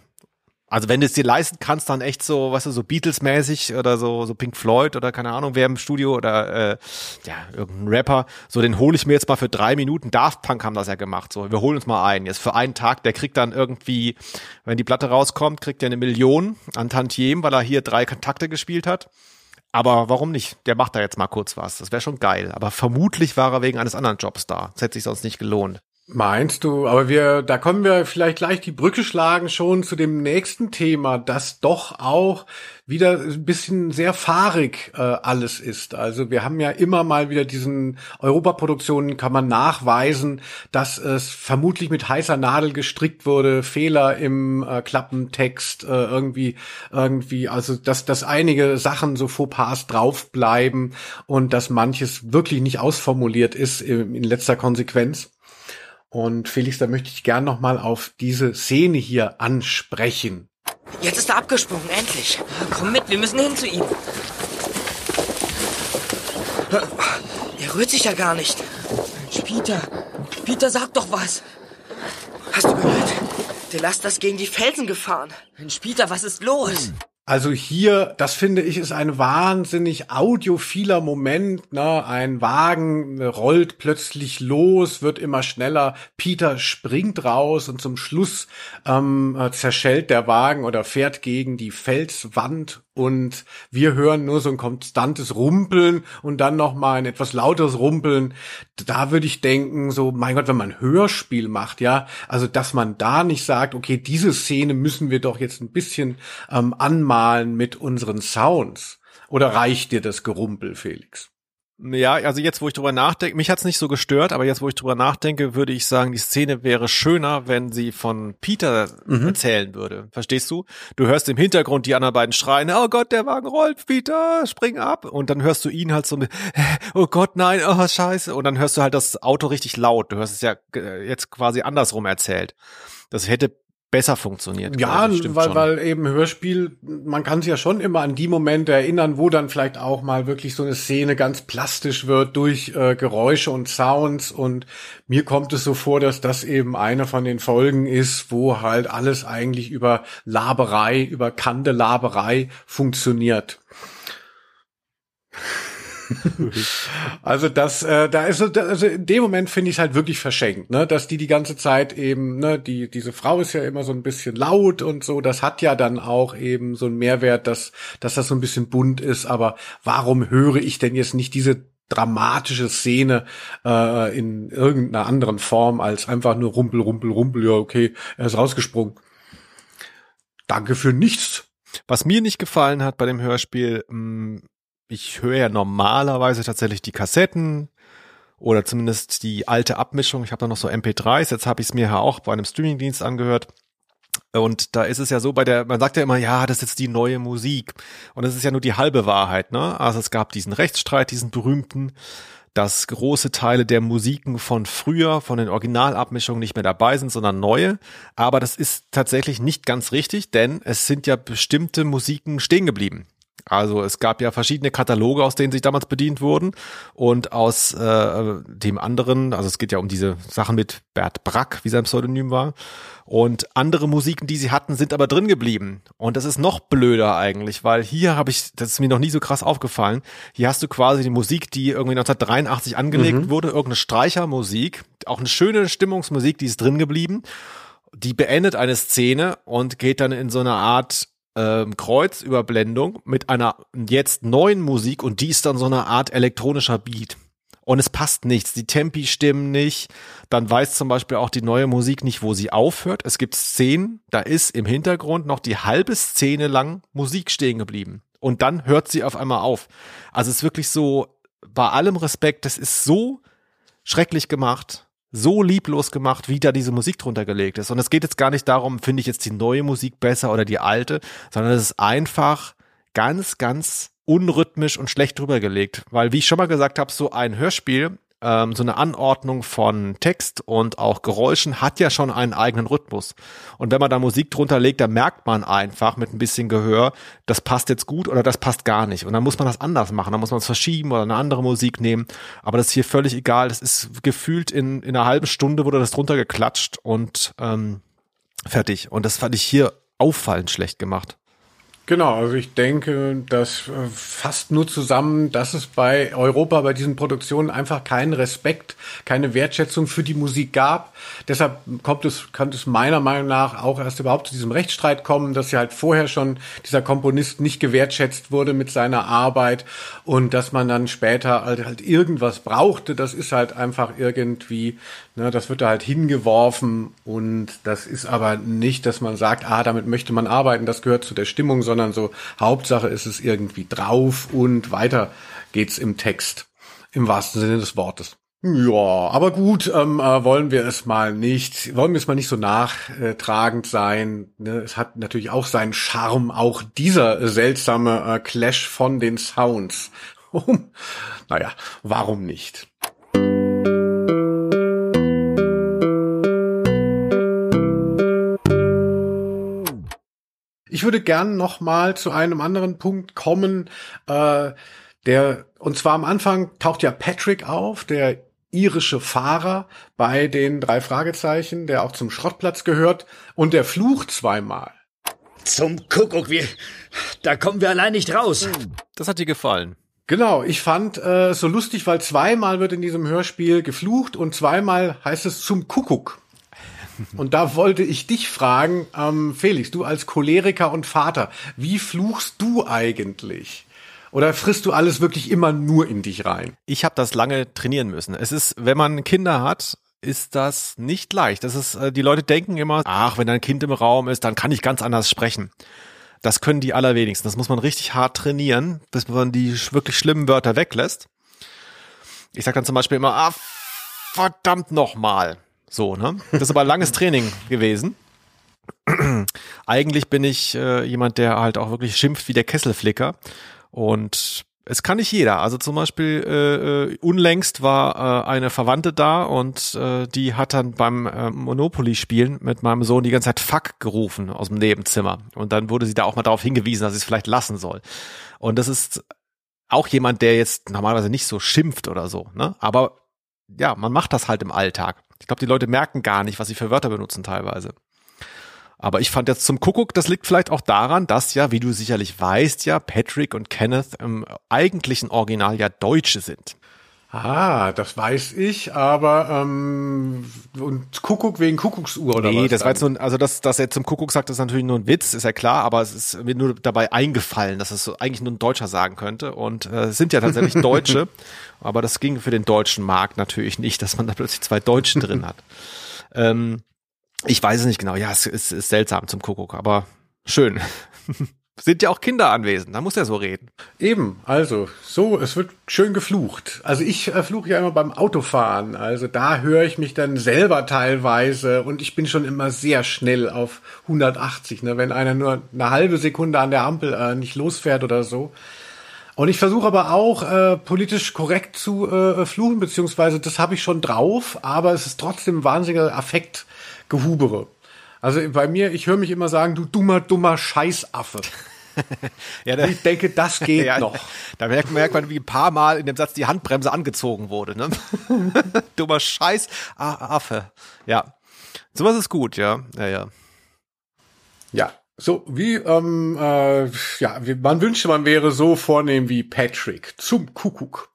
Also wenn du es dir leisten kannst, dann echt so, weißt du, so Beatles-mäßig oder so, so Pink Floyd oder keine Ahnung, wer im Studio oder äh, ja, irgendein Rapper, so den hole ich mir jetzt mal für drei Minuten. Daft Punk haben das ja gemacht. So, wir holen uns mal ein. Jetzt für einen Tag, der kriegt dann irgendwie, wenn die Platte rauskommt, kriegt er eine Million an Tantiem, weil er hier drei Kontakte gespielt hat. Aber warum nicht? Der macht da jetzt mal kurz was. Das wäre schon geil. Aber vermutlich war er wegen eines anderen Jobs da. Das hätte sich sonst nicht gelohnt. Meinst du, aber wir, da können wir vielleicht gleich die Brücke schlagen schon zu dem nächsten Thema, das doch auch wieder ein bisschen sehr fahrig äh, alles ist. Also wir haben ja immer mal wieder diesen Europaproduktionen kann man nachweisen, dass es vermutlich mit heißer Nadel gestrickt wurde, Fehler im äh, Klappentext äh, irgendwie irgendwie, also dass dass einige Sachen so Fauxpas draufbleiben und dass manches wirklich nicht ausformuliert ist in, in letzter Konsequenz. Und Felix, da möchte ich gern noch mal auf diese Szene hier ansprechen. Jetzt ist er abgesprungen, endlich. Komm mit, wir müssen hin zu ihm. Er rührt sich ja gar nicht. Peter, Peter, sag doch was. Hast du gehört? Der Laster ist gegen die Felsen gefahren. Mensch, Peter, was ist los? Also hier, das finde ich, ist ein wahnsinnig audiophiler Moment. Ne? Ein Wagen rollt plötzlich los, wird immer schneller. Peter springt raus und zum Schluss ähm, zerschellt der Wagen oder fährt gegen die Felswand und wir hören nur so ein konstantes Rumpeln und dann noch mal ein etwas lauteres Rumpeln. Da würde ich denken, so, mein Gott, wenn man Hörspiel macht, ja, also dass man da nicht sagt, okay, diese Szene müssen wir doch jetzt ein bisschen ähm, anmalen mit unseren Sounds. Oder reicht dir das Gerumpel, Felix? Ja, also jetzt, wo ich drüber nachdenke, mich hat's nicht so gestört, aber jetzt, wo ich drüber nachdenke, würde ich sagen, die Szene wäre schöner, wenn sie von Peter mhm. erzählen würde. Verstehst du? Du hörst im Hintergrund die anderen beiden schreien, oh Gott, der Wagen rollt, Peter, spring ab. Und dann hörst du ihn halt so mit, oh Gott, nein, oh scheiße. Und dann hörst du halt das Auto richtig laut. Du hörst es ja äh, jetzt quasi andersrum erzählt. Das hätte besser funktioniert. Ja, weil, weil eben Hörspiel, man kann sich ja schon immer an die Momente erinnern, wo dann vielleicht auch mal wirklich so eine Szene ganz plastisch wird durch äh, Geräusche und Sounds und mir kommt es so vor, dass das eben eine von den Folgen ist, wo halt alles eigentlich über Laberei, über Kandelaberei funktioniert. also das, äh, da ist so, also in dem Moment finde ich es halt wirklich verschenkt, ne, dass die die ganze Zeit eben, ne, die diese Frau ist ja immer so ein bisschen laut und so, das hat ja dann auch eben so einen Mehrwert, dass dass das so ein bisschen bunt ist. Aber warum höre ich denn jetzt nicht diese dramatische Szene äh, in irgendeiner anderen Form als einfach nur Rumpel, Rumpel, Rumpel, ja, okay, er ist rausgesprungen. Danke für nichts. Was mir nicht gefallen hat bei dem Hörspiel, mh, mm, ich höre ja normalerweise tatsächlich die Kassetten oder zumindest die alte Abmischung. Ich habe da noch so MP3s, jetzt habe ich es mir ja auch bei einem Streamingdienst angehört. Und da ist es ja so bei der, man sagt ja immer, ja, das ist jetzt die neue Musik. Und das ist ja nur die halbe Wahrheit, ne? Also es gab diesen Rechtsstreit, diesen berühmten, dass große Teile der Musiken von früher, von den Originalabmischungen nicht mehr dabei sind, sondern neue. Aber das ist tatsächlich nicht ganz richtig, denn es sind ja bestimmte Musiken stehen geblieben. Also es gab ja verschiedene Kataloge, aus denen sich damals bedient wurden. Und aus äh, dem anderen, also es geht ja um diese Sachen mit Bert Brack, wie sein Pseudonym war. Und andere Musiken, die sie hatten, sind aber drin geblieben. Und das ist noch blöder eigentlich, weil hier habe ich, das ist mir noch nie so krass aufgefallen, hier hast du quasi die Musik, die irgendwie 1983 angelegt mhm. wurde, irgendeine Streichermusik, auch eine schöne Stimmungsmusik, die ist drin geblieben. Die beendet eine Szene und geht dann in so eine Art ähm, Kreuzüberblendung mit einer jetzt neuen Musik und die ist dann so eine Art elektronischer Beat. Und es passt nichts, die Tempi stimmen nicht. Dann weiß zum Beispiel auch die neue Musik nicht, wo sie aufhört. Es gibt Szenen, da ist im Hintergrund noch die halbe Szene lang Musik stehen geblieben. und dann hört sie auf einmal auf. Also es ist wirklich so, bei allem Respekt, das ist so schrecklich gemacht, so lieblos gemacht, wie da diese Musik drunter gelegt ist. Und es geht jetzt gar nicht darum, finde ich jetzt die neue Musik besser oder die alte, sondern es ist einfach ganz, ganz unrhythmisch und schlecht drüber gelegt. Weil, wie ich schon mal gesagt habe, so ein Hörspiel ähm, so eine Anordnung von Text und auch Geräuschen hat ja schon einen eigenen Rhythmus. Und wenn man da Musik drunter legt, dann merkt man einfach mit ein bisschen Gehör, das passt jetzt gut oder das passt gar nicht. Und dann muss man das anders machen. Dann muss man es verschieben oder eine andere Musik nehmen. Aber das ist hier völlig egal. Das ist gefühlt in, in einer halben Stunde wurde das drunter geklatscht und ähm, fertig. Und das fand ich hier auffallend schlecht gemacht. Genau, also ich denke, das äh, fasst nur zusammen, dass es bei Europa bei diesen Produktionen einfach keinen Respekt, keine Wertschätzung für die Musik gab. Deshalb kommt es, kann es meiner Meinung nach auch erst überhaupt zu diesem Rechtsstreit kommen, dass ja halt vorher schon dieser Komponist nicht gewertschätzt wurde mit seiner Arbeit und dass man dann später halt, halt irgendwas brauchte. Das ist halt einfach irgendwie, ne, das wird da halt hingeworfen und das ist aber nicht, dass man sagt, ah, damit möchte man arbeiten, das gehört zu der Stimmung, sondern sondern so Hauptsache ist es irgendwie drauf und weiter geht's im Text. Im wahrsten Sinne des Wortes. Ja, aber gut, ähm, äh, wollen wir es mal nicht, wollen wir es mal nicht so nachtragend sein. Ne? Es hat natürlich auch seinen Charme, auch dieser seltsame äh, Clash von den Sounds. naja, warum nicht? Ich würde gern noch mal zu einem anderen Punkt kommen, äh, der und zwar am Anfang taucht ja Patrick auf, der irische Fahrer bei den drei Fragezeichen, der auch zum Schrottplatz gehört und der flucht zweimal. Zum Kuckuck, wir, da kommen wir allein nicht raus. Das hat dir gefallen. Genau, ich fand äh, so lustig, weil zweimal wird in diesem Hörspiel geflucht und zweimal heißt es zum Kuckuck. Und da wollte ich dich fragen, ähm, Felix, du als Choleriker und Vater, wie fluchst du eigentlich? Oder frisst du alles wirklich immer nur in dich rein? Ich habe das lange trainieren müssen. Es ist, wenn man Kinder hat, ist das nicht leicht. Das ist, äh, die Leute denken immer, ach, wenn ein Kind im Raum ist, dann kann ich ganz anders sprechen. Das können die allerwenigsten. Das muss man richtig hart trainieren, bis man die wirklich schlimmen Wörter weglässt. Ich sag dann zum Beispiel immer, ah, verdammt nochmal. So, ne? Das ist aber ein langes Training gewesen. Eigentlich bin ich äh, jemand, der halt auch wirklich schimpft wie der Kesselflicker. Und es kann nicht jeder. Also zum Beispiel äh, äh, unlängst war äh, eine Verwandte da und äh, die hat dann beim äh, Monopoly-Spielen mit meinem Sohn die ganze Zeit Fuck gerufen aus dem Nebenzimmer. Und dann wurde sie da auch mal darauf hingewiesen, dass sie es vielleicht lassen soll. Und das ist auch jemand, der jetzt normalerweise nicht so schimpft oder so. Ne? Aber ja, man macht das halt im Alltag. Ich glaube, die Leute merken gar nicht, was sie für Wörter benutzen teilweise. Aber ich fand jetzt zum Kuckuck, das liegt vielleicht auch daran, dass ja, wie du sicherlich weißt, ja, Patrick und Kenneth im eigentlichen Original ja Deutsche sind. Ah, das weiß ich, aber ähm, und Kuckuck wegen Kuckucksuhr oder nee, was? Nee, das war jetzt nur, also dass, dass er zum Kuckuck sagt, ist natürlich nur ein Witz, ist ja klar, aber es ist mir nur dabei eingefallen, dass es so eigentlich nur ein Deutscher sagen könnte. Und äh, es sind ja tatsächlich Deutsche, aber das ging für den deutschen Markt natürlich nicht, dass man da plötzlich zwei Deutsche drin hat. Ähm, ich weiß es nicht genau, ja, es ist, ist seltsam zum Kuckuck, aber schön. sind ja auch Kinder anwesend, da muss er so reden. Eben, also so, es wird schön geflucht. Also ich äh, fluche ja immer beim Autofahren, also da höre ich mich dann selber teilweise und ich bin schon immer sehr schnell auf 180, ne, wenn einer nur eine halbe Sekunde an der Ampel äh, nicht losfährt oder so. Und ich versuche aber auch äh, politisch korrekt zu äh, fluchen, beziehungsweise das habe ich schon drauf, aber es ist trotzdem wahnsinniger Affektgehubere. Also bei mir, ich höre mich immer sagen, du dummer, dummer Scheißaffe. ja, da, ich denke, das geht ja, noch. Da merkt, merkt man, wie ein paar Mal in dem Satz die Handbremse angezogen wurde. Ne? dummer Scheißaffe. Ja. Sowas ist gut, ja. Ja, ja. Ja, so wie, ähm, äh, ja, man wünschte, man wäre so vornehm wie Patrick zum Kuckuck.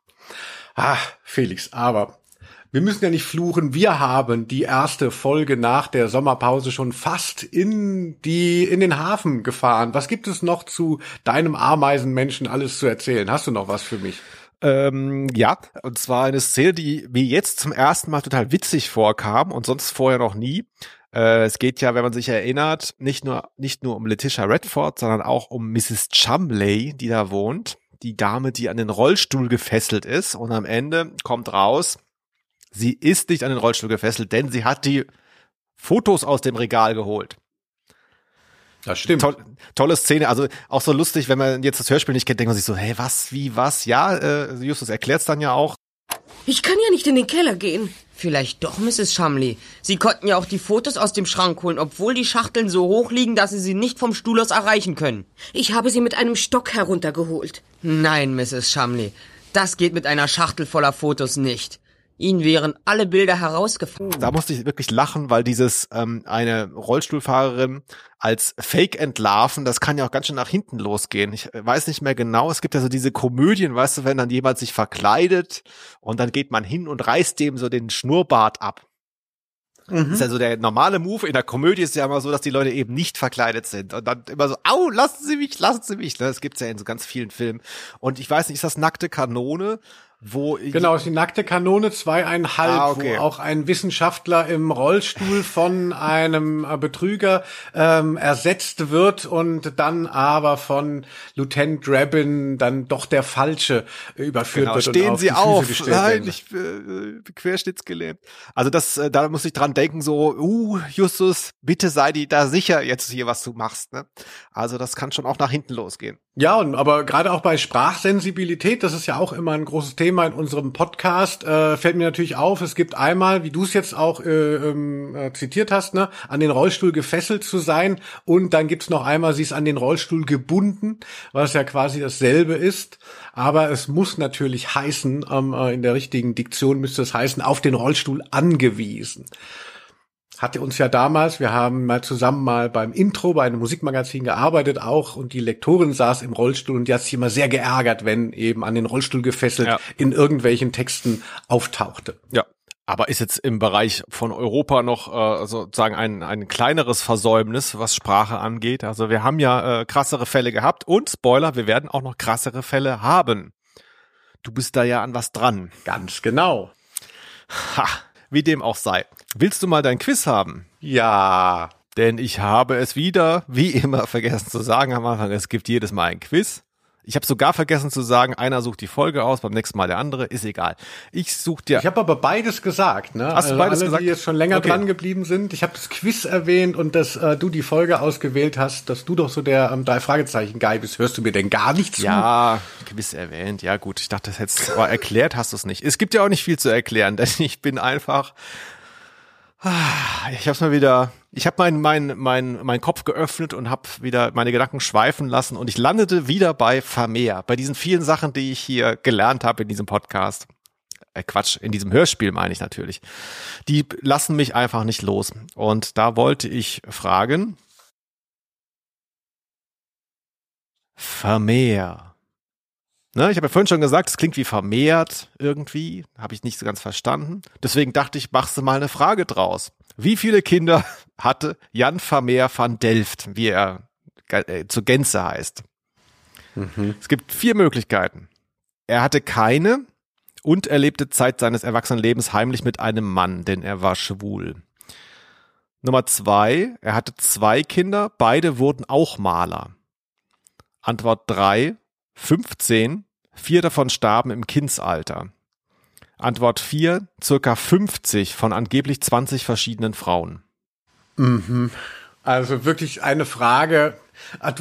Ah, Felix, aber wir müssen ja nicht fluchen. Wir haben die erste Folge nach der Sommerpause schon fast in die, in den Hafen gefahren. Was gibt es noch zu deinem Ameisenmenschen alles zu erzählen? Hast du noch was für mich? Ähm, ja, und zwar eine Szene, die mir jetzt zum ersten Mal total witzig vorkam und sonst vorher noch nie. Äh, es geht ja, wenn man sich erinnert, nicht nur, nicht nur um Letitia Redford, sondern auch um Mrs. Chumley, die da wohnt. Die Dame, die an den Rollstuhl gefesselt ist. Und am Ende kommt raus, sie ist nicht an den Rollstuhl gefesselt, denn sie hat die Fotos aus dem Regal geholt. Das stimmt. Toll, tolle Szene, also auch so lustig, wenn man jetzt das Hörspiel nicht kennt, denkt man sich so, hey, was, wie, was? Ja, äh, Justus erklärt's dann ja auch. Ich kann ja nicht in den Keller gehen. Vielleicht doch, Mrs. Shumley. Sie konnten ja auch die Fotos aus dem Schrank holen, obwohl die Schachteln so hoch liegen, dass Sie sie nicht vom Stuhl aus erreichen können. Ich habe sie mit einem Stock heruntergeholt. Nein, Mrs. Shumley. Das geht mit einer Schachtel voller Fotos nicht. Ihnen wären alle Bilder herausgefallen. Da musste ich wirklich lachen, weil dieses ähm, eine Rollstuhlfahrerin als Fake entlarven, das kann ja auch ganz schön nach hinten losgehen. Ich weiß nicht mehr genau. Es gibt ja so diese Komödien, weißt du, wenn dann jemand sich verkleidet und dann geht man hin und reißt dem so den Schnurrbart ab. Das ist ja so der normale Move. In der Komödie ist ja immer so, dass die Leute eben nicht verkleidet sind. Und dann immer so, au, lassen Sie mich, lassen Sie mich. Das gibt's ja in so ganz vielen Filmen. Und ich weiß nicht, ist das nackte Kanone? Wo genau, ist die nackte Kanone zweieinhalb, Ah, okay. wo auch ein Wissenschaftler im Rollstuhl von einem äh, Betrüger ähm, ersetzt wird und dann aber von Lieutenant Drabin dann doch der Falsche überführt Genau, wird. und stehen auf Sie die Füße auf. Nein, ich äh, querschnittsgelähmt. Also das, äh, da muss ich dran denken, so, uh, Justus, bitte sei die da sicher jetzt hier, was du machst. Ne? Also das kann schon auch nach hinten losgehen. Ja, und aber gerade auch bei Sprachsensibilität, das ist ja auch immer ein großes Thema in unserem Podcast, äh, fällt mir natürlich auf, es gibt einmal, wie du es jetzt auch äh, ähm, äh, zitiert hast, ne, an den Rollstuhl gefesselt zu sein und dann gibt's noch einmal, sie ist an den Rollstuhl gebunden, was ja quasi dasselbe ist, aber es muss natürlich heißen, ähm, äh, in der richtigen Diktion müsste es heißen, auf den Rollstuhl angewiesen hatte uns ja damals, wir haben mal zusammen mal beim Intro bei einem Musikmagazin gearbeitet auch und die Lektorin saß im Rollstuhl und die hat sich immer sehr geärgert, wenn eben an den Rollstuhl gefesselt Ja. in irgendwelchen Texten auftauchte. Ja. Aber ist jetzt im Bereich von Europa noch äh, sozusagen ein, ein kleineres Versäumnis, was Sprache angeht. Also wir haben ja äh, krassere Fälle gehabt und Spoiler, wir werden auch noch krassere Fälle haben. Du bist da ja an was dran. Ganz genau. Ha, wie dem auch sei. Willst du mal dein Quiz haben? Ja. Denn ich habe es wieder, wie immer, vergessen zu sagen am Anfang, es gibt jedes Mal ein Quiz. Ich habe sogar vergessen zu sagen, einer sucht die Folge aus, beim nächsten Mal der andere, ist egal. Ich suche dir. Ich habe aber beides gesagt, ne? Hast du beides alle, gesagt? die jetzt schon länger Okay. dran geblieben sind. Ich habe das Quiz erwähnt und dass äh, du die Folge ausgewählt hast, dass du doch so der ähm, drei Fragezeichen Guy bist. Hörst du mir denn gar nicht zu? Ja, Quiz erwähnt. Ja gut, ich dachte, das hättest aber erklärt hast du es nicht. Es gibt ja auch nicht viel zu erklären, denn ich bin einfach ich habe mal wieder, ich habe meinen mein, mein, mein Kopf geöffnet und habe wieder meine Gedanken schweifen lassen und ich landete wieder bei Vermeer, bei diesen vielen Sachen, die ich hier gelernt habe in diesem Podcast. Äh, Quatsch, in diesem Hörspiel meine ich natürlich. Die lassen mich einfach nicht los. Und da wollte ich fragen, Vermeer. Ne, ich habe ja vorhin schon gesagt, es klingt wie vermehrt irgendwie. Habe ich nicht so ganz verstanden. Deswegen dachte ich, machst du mal eine Frage draus. Wie viele Kinder hatte Jan Vermeer van Delft, wie er äh, zur Gänze heißt? Es gibt vier Möglichkeiten. Er hatte keine und er lebte Zeit seines Erwachsenenlebens heimlich mit einem Mann, denn er war schwul. Nummer zwei, er hatte zwei Kinder, beide wurden auch Maler. Antwort drei, 15, vier davon starben im Kindsalter. Antwort 4, circa 50 von angeblich 20 verschiedenen Frauen. Mhm. Also wirklich eine Frage, ah,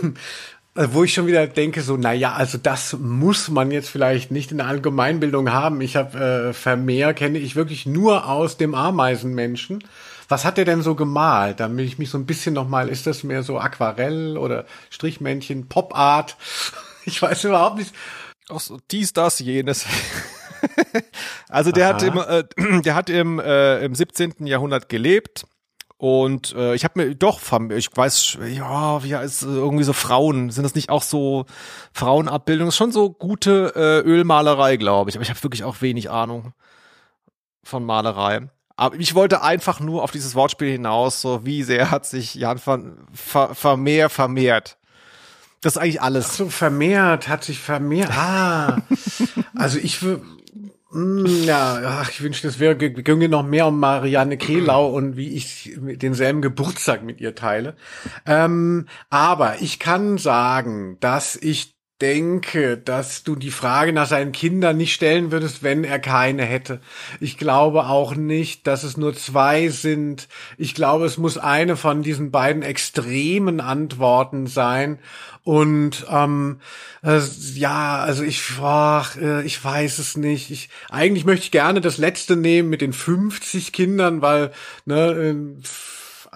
wo ich schon wieder denke, so, na ja, also das muss man jetzt vielleicht nicht in der Allgemeinbildung haben. Ich habe äh, Vermeer, kenne ich wirklich nur aus dem Ameisenmenschen. Was hat der denn so gemalt? Damit ich mich so ein bisschen nochmal, ist das mehr so Aquarell oder Strichmännchen, Pop-Art? Ich weiß überhaupt nicht. Auch so dies, das, jenes. also der hat, im, Aha. äh, der hat im, äh, im 17. Jahrhundert gelebt. Und äh, ich habe mir doch, ich weiß, ja, wie ist äh, irgendwie so Frauen, sind das nicht auch so Frauenabbildungen? Ist schon so gute äh, Ölmalerei, glaube ich. Aber ich habe wirklich auch wenig Ahnung von Malerei. Aber ich wollte einfach nur auf dieses Wortspiel hinaus, so wie sehr hat sich Jan van ver, Vermeer vermehrt. Das ist eigentlich alles. So vermehrt, hat sich vermehrt. Ah, also ich wür- Mm, Ja, ach, ich wünschte, es wäre ginge noch mehr um Marianne Kehlau und wie ich denselben Geburtstag mit ihr teile. Ähm, aber ich kann sagen, dass ich denke, dass du die Frage nach seinen Kindern nicht stellen würdest, wenn er keine hätte. Ich glaube auch nicht, dass es nur zwei sind. Ich glaube, es muss eine von diesen beiden extremen Antworten sein. Und ähm, äh, ja, also ich, ach, äh, ich weiß es nicht. Ich, eigentlich möchte ich gerne das letzte nehmen mit den 50 Kindern, weil ne, äh,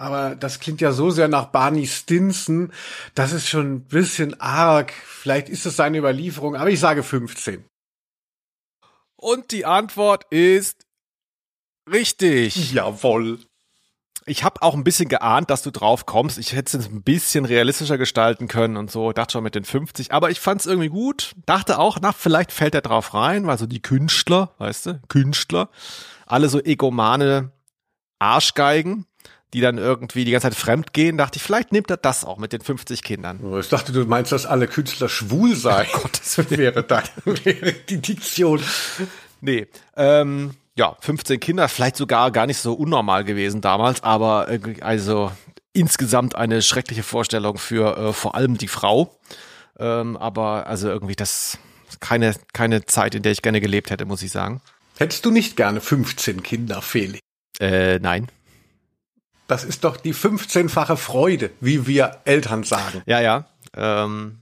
aber das klingt ja so sehr nach Barney Stinson, das ist schon ein bisschen arg. Vielleicht ist es seine Überlieferung, aber ich sage 15. Und die Antwort ist richtig. Jawohl. Ich habe auch ein bisschen geahnt, dass du drauf kommst. Ich hätte es ein bisschen realistischer gestalten können und so. Dachte schon mit den 50. Aber ich fand es irgendwie gut. Dachte auch, na, vielleicht fällt er drauf rein, weil so die Künstler, weißt du, Künstler, alle so egomane Arschgeigen, die dann irgendwie die ganze Zeit fremd gehen. Dachte ich, vielleicht nimmt er das auch mit den 50 Kindern. Ich dachte, du meinst, dass alle Künstler schwul seien. Oh Gott, das wäre, da, wäre die Diktion. Nee, ähm, ja, 15 Kinder, vielleicht sogar gar nicht so unnormal gewesen damals, aber äh, also insgesamt eine schreckliche Vorstellung für äh, vor allem die Frau. Ähm, aber also irgendwie das keine keine Zeit, in der ich gerne gelebt hätte, muss ich sagen. Hättest du nicht gerne 15 Kinder, Felix? Äh, nein. Das ist doch die 15-fache Freude, wie wir Eltern sagen. Ja, ja. Ähm,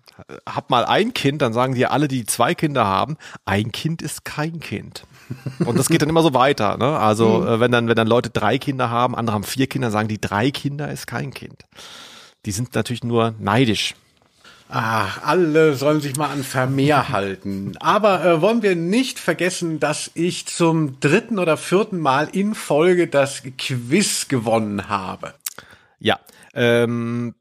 hab mal ein Kind, dann sagen die alle, die zwei Kinder haben, ein Kind ist kein Kind. Und das geht dann immer so weiter. Ne? Also äh, wenn dann wenn dann Leute drei Kinder haben, andere haben vier Kinder, sagen die drei Kinder ist kein Kind. Die sind natürlich nur neidisch. Ach, alle sollen sich mal an Vermehr halten. Aber äh, wollen wir nicht vergessen, dass ich zum dritten oder vierten Mal in Folge das Quiz gewonnen habe. Ja, ähm,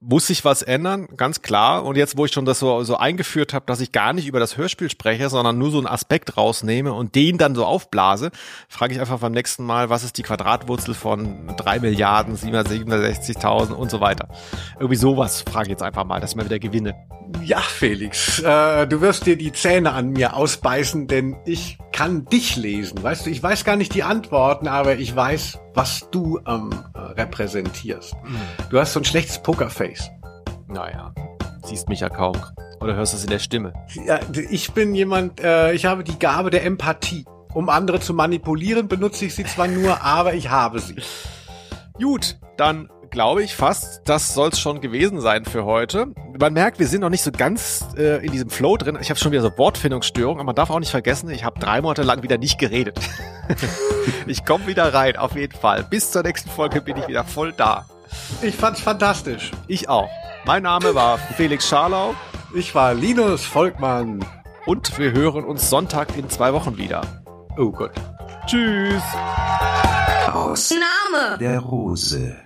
muss sich was ändern, ganz klar. Und jetzt, wo ich schon das so, so eingeführt habe, dass ich gar nicht über das Hörspiel spreche, sondern nur so einen Aspekt rausnehme und den dann so aufblase, frage ich einfach beim nächsten Mal, was ist die Quadratwurzel von drei Milliarden, 767.000 und so weiter. Irgendwie sowas frage ich jetzt einfach mal, dass ich mal wieder gewinne. Ja, Felix, äh, du wirst dir die Zähne an mir ausbeißen, denn ich kann dich lesen. Weißt du, ich weiß gar nicht die Antworten, aber ich weiß, was du ähm, repräsentierst. Du hast so ein schlechtes Pokerface. Naja, siehst mich ja kaum. Oder hörst du es in der Stimme? Ja, ich bin jemand, äh, ich habe die Gabe der Empathie. Um andere zu manipulieren, benutze ich sie zwar nur, aber ich habe sie. Gut, dann glaube ich fast, das soll es schon gewesen sein für heute. Man merkt, wir sind noch nicht so ganz äh, in diesem Flow drin. Ich habe schon wieder so Wortfindungsstörungen, aber man darf auch nicht vergessen, ich habe drei Monate lang wieder nicht geredet. ich komme wieder rein, auf jeden Fall. Bis zur nächsten Folge bin ich wieder voll da. Ich fand's fantastisch. Ich auch. Mein Name war Felix Scharlau. Ich war Linus Volkmann. Und wir hören uns Sonntag in zwei Wochen wieder. Oh Gott. Tschüss. Aus Name. der Rose.